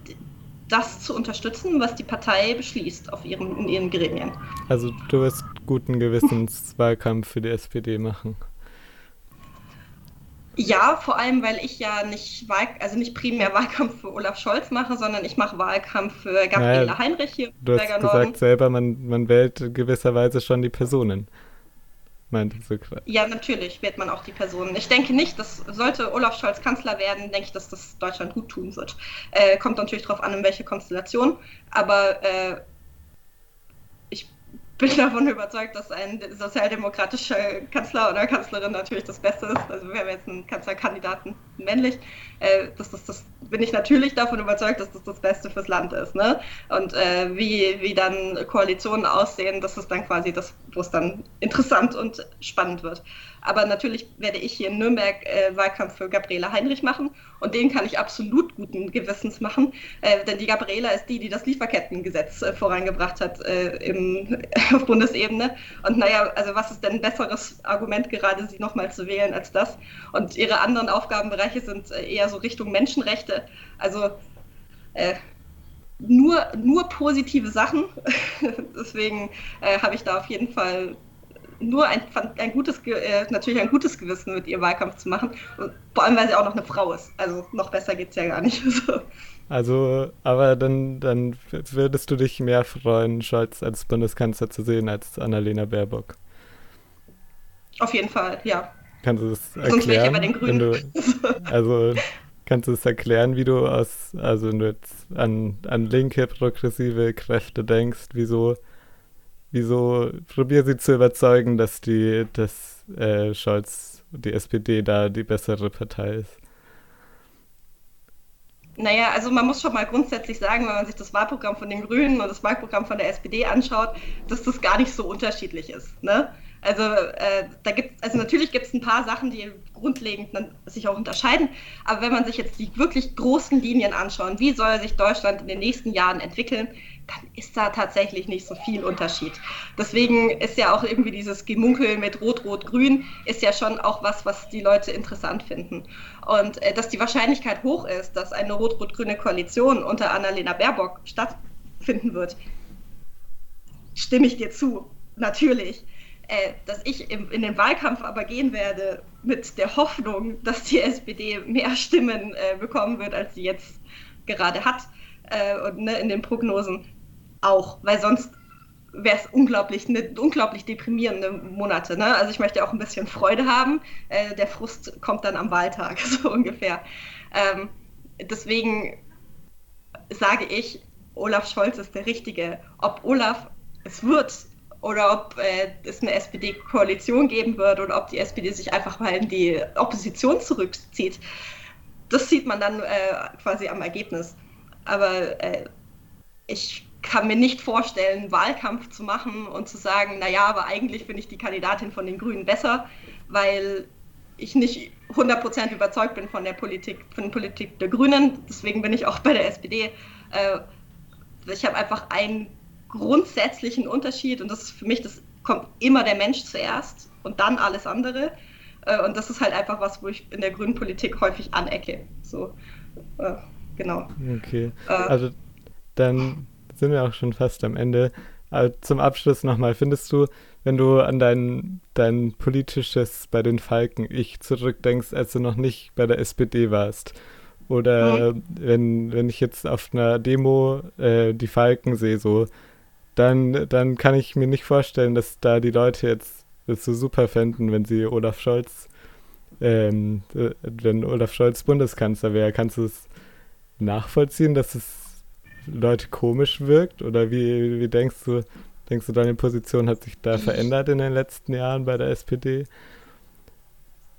das zu unterstützen, was die Partei beschließt auf ihren, in ihren Gremien. Also du wirst guten Gewissens [LAUGHS] Wahlkampf für die SPD machen. Ja, vor allem, weil ich ja nicht, Wahl, also nicht primär Wahlkampf für Olaf Scholz mache, sondern ich mache Wahlkampf für Gabriele naja, Heinrich hier. Du hast gesagt Norden. selber, man, man wählt gewisserweise schon die Personen. Meinte so gerade. Ja, natürlich wählt man auch die Personen. Ich denke nicht, dass sollte Olaf Scholz Kanzler werden, denke ich, dass das Deutschland gut tun wird. Äh, kommt natürlich darauf an, in welche Konstellation. Aber äh, bin davon überzeugt, dass ein sozialdemokratischer Kanzler oder Kanzlerin natürlich das Beste ist. Also wir haben jetzt einen Kanzlerkandidaten männlich. Äh, das, das, das bin ich natürlich davon überzeugt, dass das das Beste fürs Land ist. Ne? Und äh, wie, wie dann Koalitionen aussehen, das ist dann quasi das, wo es dann interessant und spannend wird. Aber natürlich werde ich hier in Nürnberg äh, Wahlkampf für Gabriela Heinrich machen und den kann ich absolut guten Gewissens machen, äh, denn die Gabriela ist die, die das Lieferkettengesetz äh, vorangebracht hat äh, im, [LAUGHS] auf Bundesebene. Und naja, also was ist denn ein besseres Argument gerade, sie nochmal zu wählen als das? Und ihre anderen Aufgabenbereiche sind äh, eher so Richtung Menschenrechte. Also äh, nur, nur positive Sachen. [LAUGHS] Deswegen habe ich da auf jeden Fall nur ein, ein gutes, äh, natürlich ein gutes Gewissen mit ihr Wahlkampf zu machen. Und vor allem, weil sie auch noch eine Frau ist. Also noch besser geht es ja gar nicht. [LAUGHS] Also, aber dann, dann würdest du dich mehr freuen, Scholz als Bundeskanzler zu sehen, als Annalena Baerbock. Auf jeden Fall, ja. Kannst du das erklären? Du, [LAUGHS] also, kannst du es erklären, wie du aus, also wenn du jetzt an, an linke, progressive Kräfte denkst, wieso wieso probier sie zu überzeugen, dass die, dass äh, Scholz, die SPD da die bessere Partei ist. Naja, also man muss schon mal grundsätzlich sagen, wenn man sich das Wahlprogramm von den Grünen und das Wahlprogramm von der SPD anschaut, dass das gar nicht so unterschiedlich ist. Ne? Also äh, da gibt also natürlich gibt es ein paar Sachen, die grundlegend sich auch unterscheiden. Aber wenn man sich jetzt die wirklich großen Linien anschaut, wie soll sich Deutschland in den nächsten Jahren entwickeln, dann ist da tatsächlich nicht so viel Unterschied. Deswegen ist ja auch irgendwie dieses Gemunkel mit Rot-Rot-Grün ist ja schon auch was, was die Leute interessant finden. Und äh, dass die Wahrscheinlichkeit hoch ist, dass eine rot-rot-grüne Koalition unter Annalena Baerbock stattfinden wird, stimme ich dir zu, natürlich. Äh, dass ich im, in den Wahlkampf aber gehen werde mit der Hoffnung, dass die SPD mehr Stimmen äh, bekommen wird, als sie jetzt gerade hat äh, und ne, in den Prognosen auch, weil sonst wäre es unglaublich, ne, unglaublich deprimierende Monate. Ne? Also ich möchte auch ein bisschen Freude haben. Äh, der Frust kommt dann am Wahltag, [LAUGHS] so ungefähr. Ähm, deswegen sage ich, Olaf Scholz ist der Richtige. Ob Olaf es wird, oder ob äh, es eine SPD-Koalition geben wird oder ob die SPD sich einfach mal in die Opposition zurückzieht. Das sieht man dann äh, quasi am Ergebnis. Aber äh, ich kann mir nicht vorstellen, Wahlkampf zu machen und zu sagen, naja, aber eigentlich finde ich die Kandidatin von den Grünen besser, weil ich nicht 100% überzeugt bin von der Politik, von der Politik der Grünen. Deswegen bin ich auch bei der SPD. Äh, ich habe einfach ein grundsätzlichen Unterschied und das ist für mich, das kommt immer der Mensch zuerst und dann alles andere. Äh, und das ist halt einfach was, wo ich in der grünen Politik häufig anecke. So, äh, genau. Okay. Äh, also dann sind wir auch schon fast am Ende. Also zum Abschluss nochmal, findest du, wenn du an dein, dein politisches bei den Falken Ich zurückdenkst, als du noch nicht bei der SPD warst, oder mhm. wenn, wenn ich jetzt auf einer Demo äh, die Falken sehe, so, dann, dann kann ich mir nicht vorstellen, dass da die Leute jetzt das so super fänden, wenn sie Olaf Scholz, ähm, äh, wenn Olaf Scholz Bundeskanzler wäre. Kannst du es nachvollziehen, dass es Leute komisch wirkt? Oder wie, wie denkst du, denkst du, deine Position hat sich da verändert in den letzten Jahren bei der SPD?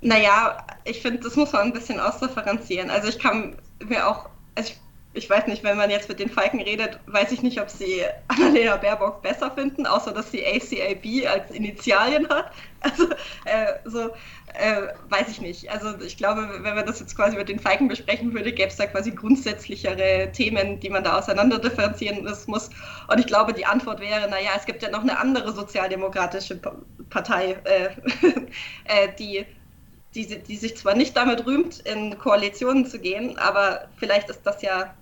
Naja, ich finde, das muss man ein bisschen ausdifferenzieren. Also ich kann mir auch, also ich ich weiß nicht, wenn man jetzt mit den Falken redet, weiß ich nicht, ob sie Annalena Baerbock besser finden, außer dass sie ACAB als Initialien hat. [LAUGHS] Also äh, so äh, weiß ich nicht. Also ich glaube, wenn man das jetzt quasi mit den Falken besprechen würde, gäbe es da quasi grundsätzlichere Themen, die man da auseinander differenzieren muss. Und ich glaube, die Antwort wäre, naja, es gibt ja noch eine andere sozialdemokratische Partei, äh, [LAUGHS] äh, die die, die, sich zwar nicht damit rühmt, in Koalitionen zu gehen, aber vielleicht ist das ja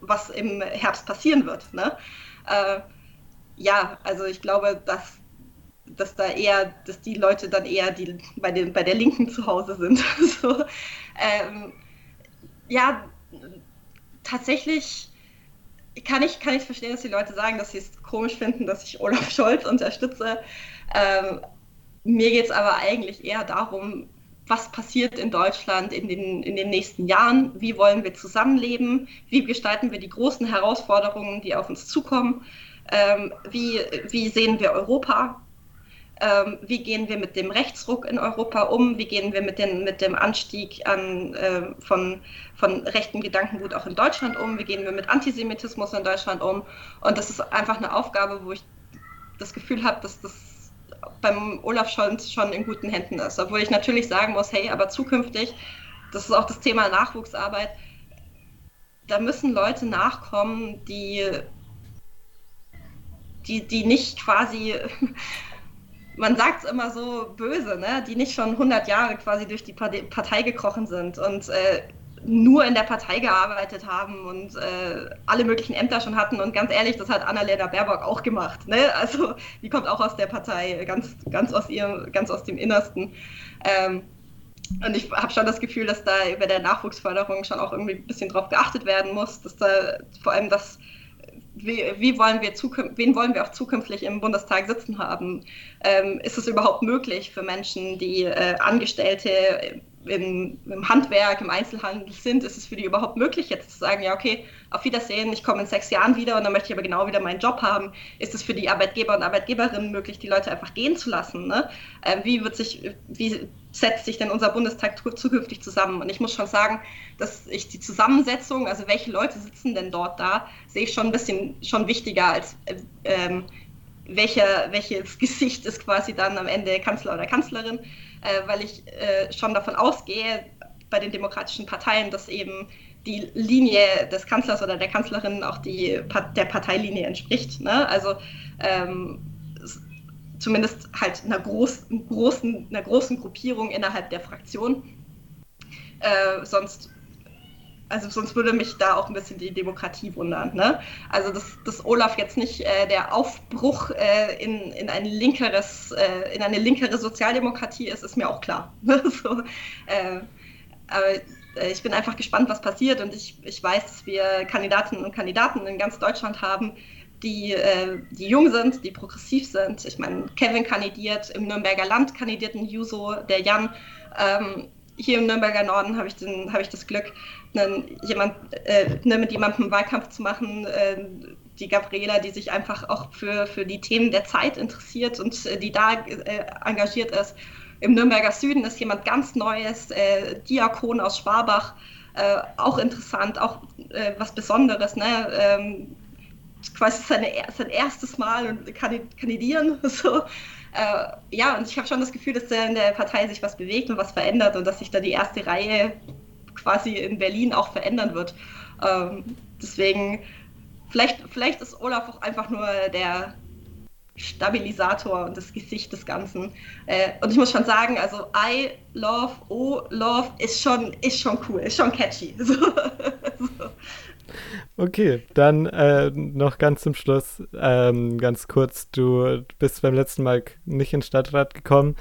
was im Herbst passieren wird. Ne? Äh, ja, also ich glaube, dass, dass da eher, dass die Leute dann eher die, bei, den, bei der Linken zu Hause sind. [LAUGHS] so, ähm, ja, tatsächlich kann ich, kann ich verstehen, dass die Leute sagen, dass sie es komisch finden, dass ich Olaf Scholz unterstütze. Ähm, mir geht es aber eigentlich eher darum, was passiert in Deutschland in den, in den nächsten Jahren, wie wollen wir zusammenleben, wie gestalten wir die großen Herausforderungen, die auf uns zukommen, ähm, wie, wie sehen wir Europa, ähm, wie gehen wir mit dem Rechtsruck in Europa um, wie gehen wir mit, den, mit dem Anstieg an, äh, von, von rechten Gedankengut auch in Deutschland um, wie gehen wir mit Antisemitismus in Deutschland um. Und das ist einfach eine Aufgabe, wo ich das Gefühl habe, dass das beim Olaf Scholz schon in guten Händen ist. Obwohl ich natürlich sagen muss, hey, aber zukünftig, das ist auch das Thema Nachwuchsarbeit, da müssen Leute nachkommen, die, die, die nicht quasi, [LAUGHS] man sagt es immer so böse, ne? die nicht schon 100 Jahre quasi durch die Partei gekrochen sind und äh, nur in der Partei gearbeitet haben und äh, alle möglichen Ämter schon hatten. Und ganz ehrlich, das hat Annalena Baerbock auch gemacht. Ne? [LAUGHS] Also die kommt auch aus der Partei, ganz, ganz, aus, ihrem, ganz aus dem Innersten. Ähm, und ich habe schon das Gefühl, dass da über der Nachwuchsförderung schon auch irgendwie ein bisschen drauf geachtet werden muss, dass da vor allem das, wie, wie wollen wir wen wollen wir auch zukünftig im Bundestag sitzen haben? Ähm, ist es überhaupt möglich für Menschen, die äh, Angestellte in, im Handwerk, im Einzelhandel sind, ist es für die überhaupt möglich, jetzt zu sagen, ja, okay, auf Wiedersehen, ich komme in sechs Jahren wieder und dann möchte ich aber genau wieder meinen Job haben. Ist es für die Arbeitgeber und Arbeitgeberinnen möglich, die Leute einfach gehen zu lassen? Ne? Äh, wie wird sich, wie setzt sich denn unser Bundestag zukünftig zusammen? Und ich muss schon sagen, dass ich die Zusammensetzung, also welche Leute sitzen denn dort da, sehe ich schon ein bisschen schon wichtiger als äh, ähm, welche, welches [LAUGHS] Gesicht ist quasi dann am Ende Kanzler oder Kanzlerin, äh, weil ich äh, schon davon ausgehe, bei den demokratischen Parteien, dass eben die Linie des Kanzlers oder der Kanzlerin auch die, der Parteilinie entspricht. Ne? Also ähm, zumindest halt einer großen, großen, einer großen Gruppierung innerhalb der Fraktion. Äh, sonst also sonst würde mich da auch ein bisschen die Demokratie wundern. Ne? Also dass, dass Olaf jetzt nicht äh, der Aufbruch äh, in, in, ein linkeres, äh, in eine linkere Sozialdemokratie ist, ist mir auch klar. [LAUGHS] So, äh, aber äh, ich bin einfach gespannt, was passiert und ich, ich weiß, dass wir Kandidatinnen und Kandidaten in ganz Deutschland haben, die, äh, die jung sind, die progressiv sind. Ich meine, Kevin kandidiert, im Nürnberger Land kandidiert ein Juso, der Jan. Ähm, hier im Nürnberger Norden habe ich, hab ich das Glück, einen, jemand, äh, ne, mit jemandem Wahlkampf zu machen, äh, die Gabriela, die sich einfach auch für, für die Themen der Zeit interessiert und äh, die da äh, engagiert ist. Im Nürnberger Süden ist jemand ganz Neues, äh, Diakon aus Schwabach, äh, auch interessant, auch was Besonderes. Ne? Ähm, quasi seine, sein erstes Mal und kandidieren. [LAUGHS] So. Äh, ja, und ich habe schon das Gefühl, dass da in der Partei sich was bewegt und was verändert und dass sich da die erste Reihe quasi in Berlin auch verändern wird. Ähm, deswegen, vielleicht, vielleicht ist Olaf auch einfach nur der Stabilisator und das Gesicht des Ganzen. Äh, und ich muss schon sagen, also I love, oh love ist schon, ist schon cool, ist schon catchy. [LAUGHS] So. Okay, dann äh, noch ganz zum Schluss, ähm, ganz kurz, du bist beim letzten Mal nicht in Stadtrat gekommen,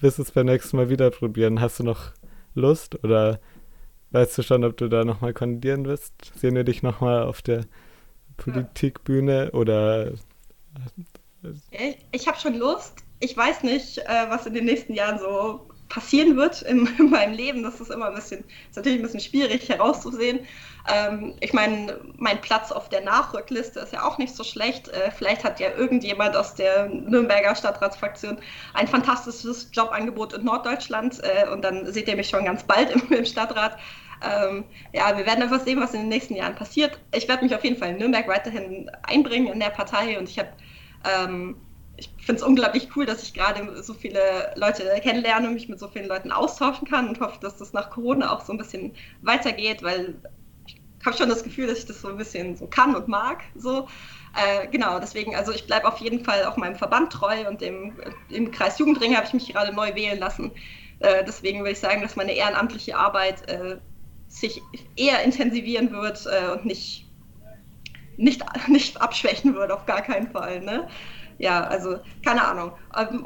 wirst es beim nächsten Mal wieder probieren. Hast du noch Lust oder weißt du schon, ob du da nochmal kandidieren wirst? Sehen wir dich nochmal auf der Politikbühne oder... Ich, ich habe schon Lust. Ich weiß nicht, äh, was in den nächsten Jahren so passieren wird in, [LAUGHS] in, meinem Leben. Das ist immer ein bisschen, ist natürlich ein bisschen schwierig herauszusehen. Ähm, ich meine, mein Platz auf der Nachrückliste ist ja auch nicht so schlecht. Äh, vielleicht hat ja irgendjemand aus der Nürnberger Stadtratsfraktion ein fantastisches Jobangebot in Norddeutschland äh, und dann seht ihr mich schon ganz bald [LAUGHS] im, im Stadtrat. Ähm, ja, wir werden einfach sehen, was in den nächsten Jahren passiert. Ich werde mich auf jeden Fall in Nürnberg weiterhin einbringen in der Partei und ich habe ähm, ich finde es unglaublich cool, dass ich gerade so viele Leute kennenlerne und mich mit so vielen Leuten austauschen kann und hoffe, dass das nach Corona auch so ein bisschen weitergeht, weil ich habe schon das Gefühl, dass ich das so ein bisschen so kann und mag. So. Äh, genau, deswegen, also ich bleibe auf jeden Fall auch meinem Verband treu und dem, im Kreis Jugendring habe ich mich gerade neu wählen lassen. Äh, deswegen würde ich sagen, dass meine ehrenamtliche Arbeit äh, sich eher intensivieren wird äh, und nicht, nicht, nicht abschwächen wird, auf gar keinen Fall. Ne? Ja, also keine Ahnung.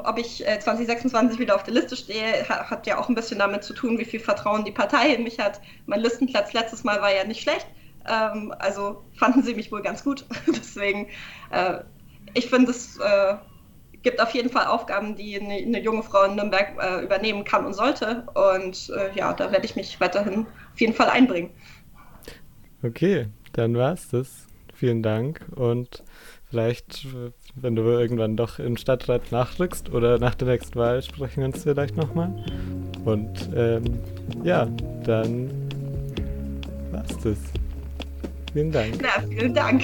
Ob ich äh, 2026 wieder auf der Liste stehe, hat, ja auch ein bisschen damit zu tun, wie viel Vertrauen die Partei in mich hat. Mein Listenplatz letztes Mal war ja nicht schlecht. Ähm, also fanden sie mich wohl ganz gut. [LAUGHS] Deswegen, äh, ich finde, es äh, gibt auf jeden Fall Aufgaben, die eine, eine junge Frau in Nürnberg äh, übernehmen kann und sollte. Und äh, ja, da werde ich mich weiterhin auf jeden Fall einbringen. Okay, dann war es das. Vielen Dank und vielleicht, wenn du irgendwann doch im Stadtrat nachrückst oder nach der nächsten Wahl, sprechen wir uns vielleicht nochmal. Und ähm, ja, dann war's das. Vielen Dank. Na, vielen Dank.